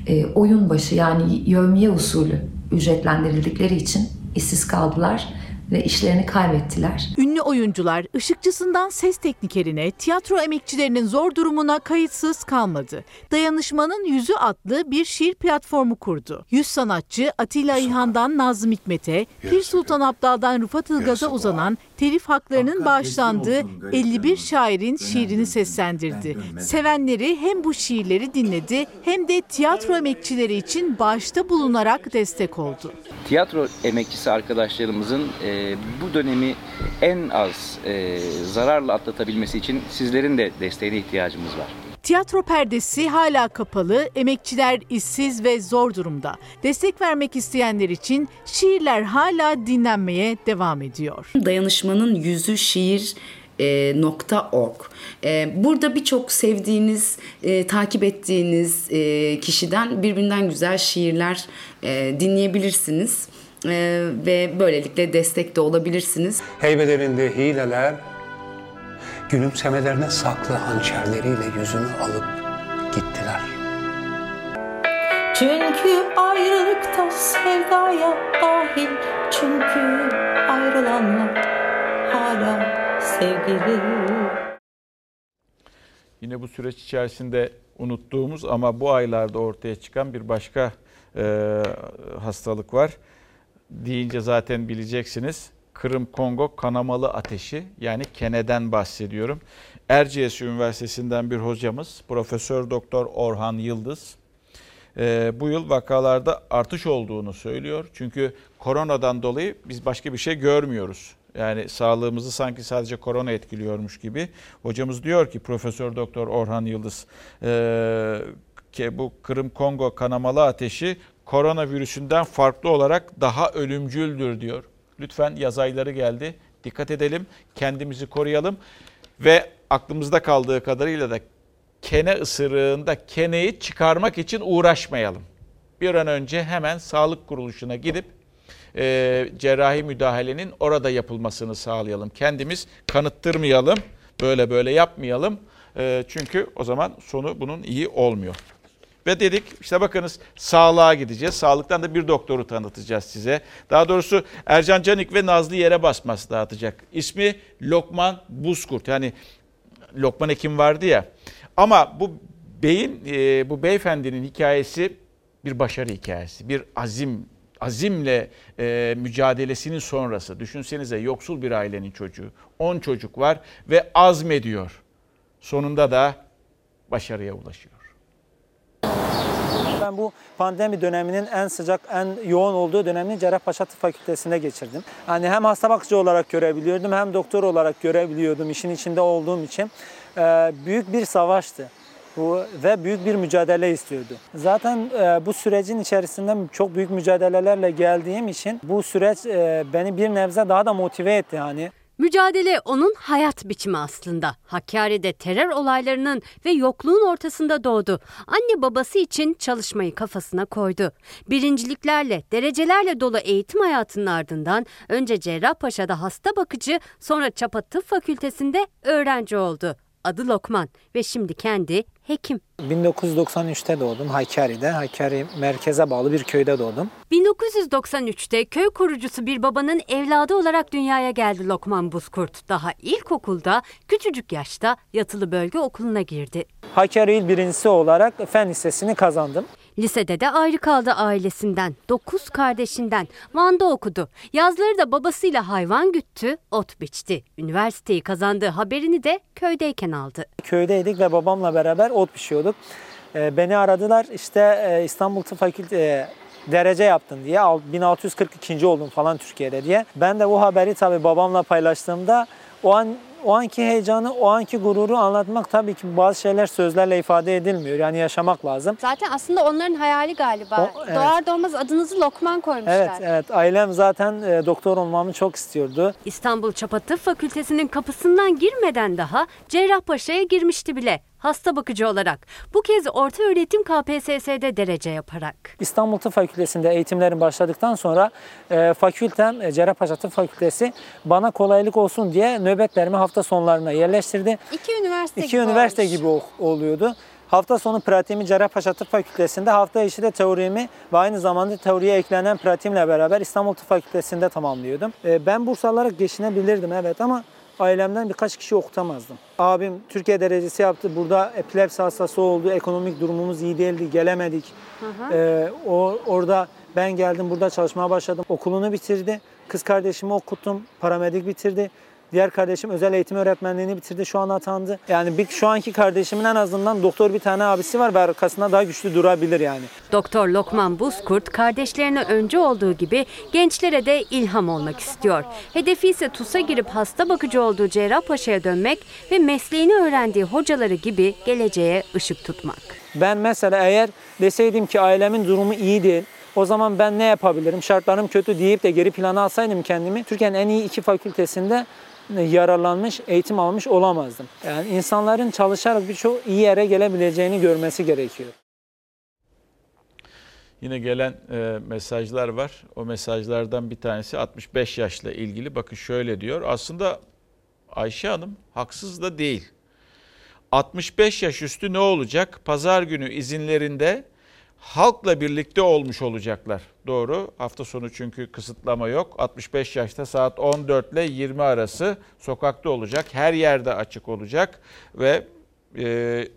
e, oyun başı yani yövmiye usulü ücretlendirildikleri için işsiz kaldılar ve işlerini kaybettiler. Ünlü oyuncular ışıkçısından ses teknikerine, tiyatro emekçilerinin zor durumuna kayıtsız kalmadı. Dayanışmanın Yüzü adlı bir şiir platformu kurdu. Yüz sanatçı Atilla İlhan'dan Nazım Hikmet'e, Pir Sultan Abdal'dan Rıfat Ilgaz'a uzanan telif haklarının bağışlandığı 51 şairin şiirini seslendirdi. Sevenleri hem bu şiirleri dinledi hem de tiyatro emekçileri için bağışta bulunarak destek oldu. Tiyatro emekçisi arkadaşlarımızın e, bu dönemi en az e, zararla atlatabilmesi için sizlerin de desteğine ihtiyacımız var. Tiyatro perdesi hala kapalı, emekçiler işsiz ve zor durumda. Destek vermek isteyenler için şiirler hala dinlenmeye devam ediyor. Dayanışmanın yüzü şiir e, .org. E, burada birçok sevdiğiniz, e, takip ettiğiniz e, kişiden birbirinden güzel şiirler e, dinleyebilirsiniz. E, ve böylelikle destek de olabilirsiniz. Heybelerinde hileler, gülümsemelerine saklı hançerleriyle yüzünü alıp gittiler. Çünkü ayrılıkta sevdaya dahil Çünkü ayrılanlar hala sevgili Yine bu süreç içerisinde unuttuğumuz ama bu aylarda ortaya çıkan bir başka e, hastalık var. Deyince zaten bileceksiniz. Kırım Kongo kanamalı ateşi yani keneden bahsediyorum. Erciyes Üniversitesi'nden bir hocamız Profesör Doktor Orhan Yıldız e, bu yıl vakalarda artış olduğunu söylüyor. Çünkü koronadan dolayı biz başka bir şey görmüyoruz. Yani sağlığımızı sanki sadece korona etkiliyormuş gibi. Hocamız diyor ki Profesör Doktor Orhan Yıldız e, ki bu Kırım Kongo kanamalı ateşi koronavirüsünden farklı olarak daha ölümcüldür diyor. Lütfen yaz ayları geldi. Dikkat edelim, kendimizi koruyalım ve aklımızda kaldığı kadarıyla da kene ısırığında keneyi çıkarmak için uğraşmayalım. Bir an önce hemen sağlık kuruluşuna gidip e, cerrahi müdahalenin orada yapılmasını sağlayalım. Kendimiz kanıttırmayalım, böyle böyle yapmayalım. E, çünkü o zaman sonu bunun iyi olmuyor. Ve dedik işte bakınız sağlığa gideceğiz. Sağlıktan da bir doktoru tanıtacağız size. Daha doğrusu Ercan Canik ve Nazlı Yere Basmaz dağıtacak. İsmi Lokman Buzkurt. Yani Lokman Hekim vardı ya. Ama bu beyin, e, bu beyefendinin hikayesi bir başarı hikayesi. Bir azim, azimle e, mücadelesinin sonrası. Düşünsenize yoksul bir ailenin çocuğu. 10 çocuk var ve azmediyor. Sonunda da başarıya ulaşıyor. Ben bu pandemi döneminin en sıcak, en yoğun olduğu dönemini Cerrahpaşa Tıp Fakültesi'nde geçirdim. Yani hem hasta bakıcı olarak görebiliyordum hem doktor olarak görebiliyordum işin içinde olduğum için. Ee, büyük bir savaştı. Bu ve büyük bir mücadele istiyordu. Zaten e, bu sürecin içerisinde çok büyük mücadelelerle geldiğim için bu süreç e, beni bir nebze daha da motive etti yani. Mücadele onun hayat biçimi aslında. Hakkari'de terör olaylarının ve yokluğun ortasında doğdu. Anne babası için çalışmayı kafasına koydu. Birinciliklerle, derecelerle dolu eğitim hayatının ardından önce Cerrahpaşa'da hasta bakıcı, sonra Çapa Tıp Fakültesi'nde öğrenci oldu. Adı Lokman ve şimdi kendi hekim. 1993'te doğdum Hakkari'de. Hakkari merkeze bağlı bir köyde doğdum. 1993'te köy kurucusu bir babanın evladı olarak dünyaya geldi Lokman Buzkurt. Daha ilkokulda küçücük yaşta yatılı bölge okuluna girdi. Hakkari İl birincisi olarak fen lisesini kazandım. Lisede de ayrı kaldı ailesinden, dokuz kardeşinden. Van'da okudu. Yazları da babasıyla hayvan güttü, ot biçti. Üniversiteyi kazandığı haberini de köydeyken aldı. Köydeydik ve babamla beraber ot pişiyorduk. Ee, beni aradılar işte e, İstanbul Tıp Fakültesi derece yaptın diye 1642. oldum falan Türkiye'de diye. Ben de bu haberi tabii babamla paylaştığımda o an o anki heyecanı, o anki gururu anlatmak tabii ki bazı şeyler sözlerle ifade edilmiyor. Yani yaşamak lazım. Zaten aslında onların hayali galiba. O- evet. Doğar doğmaz adınızı Lokman koymuşlar. Evet, evet. Ailem zaten e, doktor olmamı çok istiyordu. İstanbul Çapa Tıp Fakültesi'nin kapısından girmeden daha Cerrahpaşa'ya girmişti bile hasta bakıcı olarak. Bu kez orta öğretim KPSS'de derece yaparak. İstanbul Tıp Fakültesi'nde eğitimlerim başladıktan sonra e, fakültem e, Cerrahpaşa Tıp Fakültesi bana kolaylık olsun diye nöbetlerimi hafta sonlarına yerleştirdi. İki üniversite İki gibi üniversite olmuş. gibi ol- oluyordu. Hafta sonu pratiğimi Cerrahpaşa Tıp Fakültesi'nde, hafta içi de teorimi ve aynı zamanda teoriye eklenen pratiğimle beraber İstanbul Tıp Fakültesi'nde tamamlıyordum. E, ben burs alarak geçinebilirdim evet ama ailemden birkaç kişi okutamazdım. Abim Türkiye derecesi yaptı. Burada epilepsi hastası oldu. Ekonomik durumumuz iyi değildi. Gelemedik. Ee, o orada ben geldim burada çalışmaya başladım. Okulunu bitirdi. Kız kardeşimi okuttum. Paramedik bitirdi. Diğer kardeşim özel eğitim öğretmenliğini bitirdi. Şu an atandı. Yani bir, şu anki kardeşimin en azından doktor bir tane abisi var ve arkasında daha güçlü durabilir yani. Doktor Lokman Buzkurt kardeşlerine önce olduğu gibi gençlere de ilham olmak istiyor. Hedefi ise TUS'a girip hasta bakıcı olduğu Cerrahpaşa'ya dönmek ve mesleğini öğrendiği hocaları gibi geleceğe ışık tutmak. Ben mesela eğer deseydim ki ailemin durumu iyi değil, o zaman ben ne yapabilirim? Şartlarım kötü deyip de geri plana alsaydım kendimi Türkiye'nin en iyi iki fakültesinde yararlanmış, eğitim almış olamazdım. Yani insanların çalışarak birçok iyi yere gelebileceğini görmesi gerekiyor. Yine gelen e, mesajlar var. O mesajlardan bir tanesi 65 yaşla ilgili. Bakın şöyle diyor. Aslında Ayşe Hanım haksız da değil. 65 yaş üstü ne olacak? Pazar günü izinlerinde halkla birlikte olmuş olacaklar. Doğru. Hafta sonu çünkü kısıtlama yok. 65 yaşta saat 14 ile 20 arası sokakta olacak. Her yerde açık olacak ve e,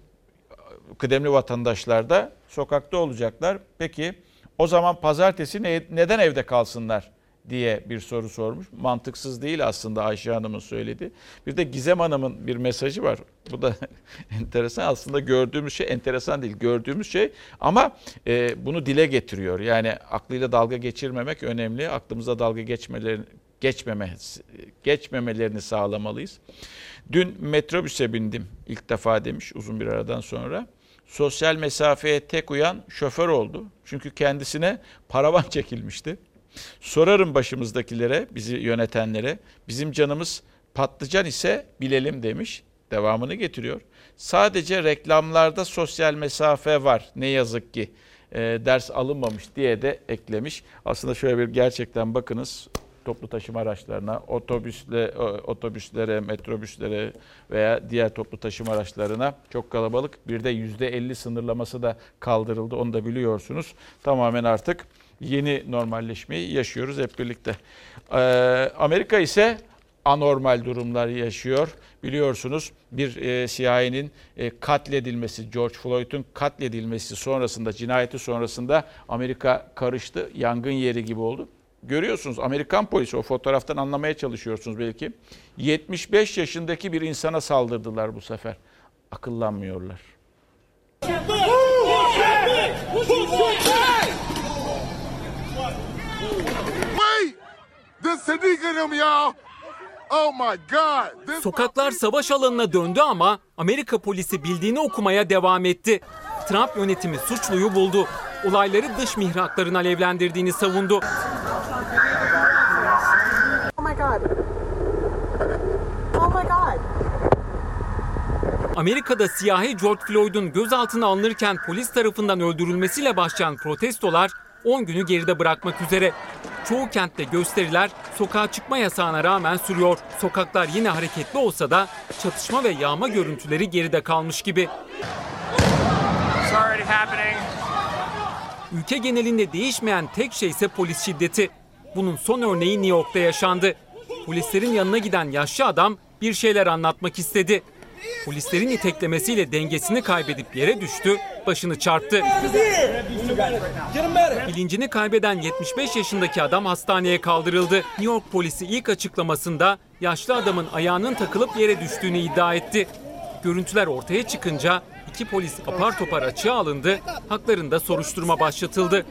kıdemli vatandaşlar da sokakta olacaklar. Peki o zaman pazartesi ne, neden evde kalsınlar diye bir soru sormuş. Mantıksız değil aslında Ayşe Hanım'ın söyledi. Bir de Gizem Hanım'ın bir mesajı var. Bu da enteresan. Aslında gördüğümüz şey enteresan değil. Gördüğümüz şey ama e, bunu dile getiriyor. Yani aklıyla dalga geçirmemek önemli. Aklımıza dalga geçmelerini geçmeme, geçmemelerini sağlamalıyız. Dün metrobüse bindim ilk defa demiş uzun bir aradan sonra. Sosyal mesafeye tek uyan şoför oldu. Çünkü kendisine paravan çekilmişti. Sorarım başımızdakilere, bizi yönetenlere. Bizim canımız patlıcan ise bilelim demiş. Devamını getiriyor. Sadece reklamlarda sosyal mesafe var ne yazık ki e, ders alınmamış diye de eklemiş. Aslında şöyle bir gerçekten bakınız toplu taşıma araçlarına, otobüsle, otobüslere, metrobüslere veya diğer toplu taşıma araçlarına çok kalabalık. Bir de %50 sınırlaması da kaldırıldı. Onu da biliyorsunuz. Tamamen artık yeni normalleşmeyi yaşıyoruz hep birlikte. Ee, Amerika ise anormal durumlar yaşıyor. Biliyorsunuz bir e, siyahinin e, katledilmesi, George Floyd'un katledilmesi sonrasında, cinayeti sonrasında Amerika karıştı. Yangın yeri gibi oldu. Görüyorsunuz Amerikan polisi o fotoğraftan anlamaya çalışıyorsunuz belki. 75 yaşındaki bir insana saldırdılar bu sefer. Akıllanmıyorlar. Sadiq y'all. Oh my God. This Sokaklar savaş alanına döndü ama Amerika polisi bildiğini okumaya devam etti. Trump yönetimi suçluyu buldu. Olayları dış mihrakların alevlendirdiğini savundu. Oh my God. Oh my God. Amerika'da siyahi George Floyd'un gözaltına alınırken polis tarafından öldürülmesiyle başlayan protestolar 10 günü geride bırakmak üzere. Çoğu kentte gösteriler sokağa çıkma yasağına rağmen sürüyor. Sokaklar yine hareketli olsa da çatışma ve yağma görüntüleri geride kalmış gibi. Ülke genelinde değişmeyen tek şey ise polis şiddeti. Bunun son örneği New York'ta yaşandı. Polislerin yanına giden yaşlı adam bir şeyler anlatmak istedi. Polislerin iteklemesiyle dengesini kaybedip yere düştü, başını çarptı. Bilincini kaybeden 75 yaşındaki adam hastaneye kaldırıldı. New York polisi ilk açıklamasında yaşlı adamın ayağının takılıp yere düştüğünü iddia etti. Görüntüler ortaya çıkınca iki polis apar topar açığa alındı, haklarında soruşturma başlatıldı.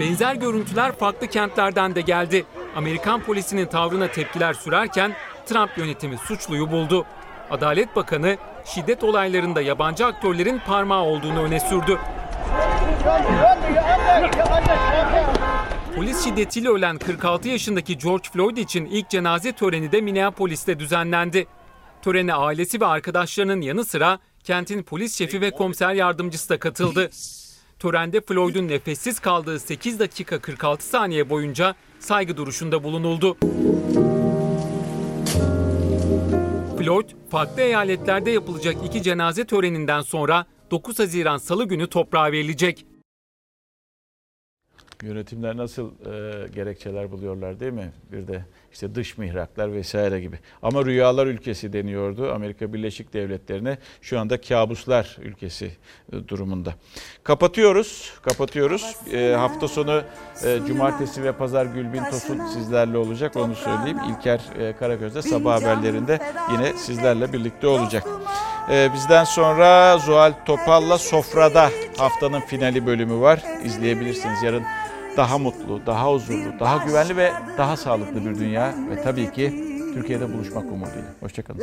Benzer görüntüler farklı kentlerden de geldi. Amerikan polisinin tavrına tepkiler sürerken Trump yönetimi suçluyu buldu. Adalet Bakanı şiddet olaylarında yabancı aktörlerin parmağı olduğunu öne sürdü. Polis şiddetiyle ölen 46 yaşındaki George Floyd için ilk cenaze töreni de Minneapolis'te düzenlendi. Törene ailesi ve arkadaşlarının yanı sıra kentin polis şefi ve komiser yardımcısı da katıldı. Törende Floyd'un nefessiz kaldığı 8 dakika 46 saniye boyunca saygı duruşunda bulunuldu. Floyd, farklı eyaletlerde yapılacak iki cenaze töreninden sonra 9 Haziran Salı günü toprağa verilecek. Yönetimler nasıl e, gerekçeler buluyorlar değil mi? Bir de işte dış mihraklar vesaire gibi. Ama rüyalar ülkesi deniyordu Amerika Birleşik Devletleri'ne. Şu anda kabuslar ülkesi e, durumunda. Kapatıyoruz. Kapatıyoruz. E, hafta sonu e, cumartesi ve pazar Gülbin Tosun sizlerle olacak. Onu söyleyeyim. İlker e, Karagöz de sabah haberlerinde yine sizlerle birlikte olacak. E, bizden sonra Zuhal Topal'la Sofra'da haftanın finali bölümü var. İzleyebilirsiniz. Yarın daha mutlu, daha huzurlu, daha güvenli ve daha sağlıklı bir dünya ve tabii ki Türkiye'de buluşmak umuduyla. Hoşçakalın.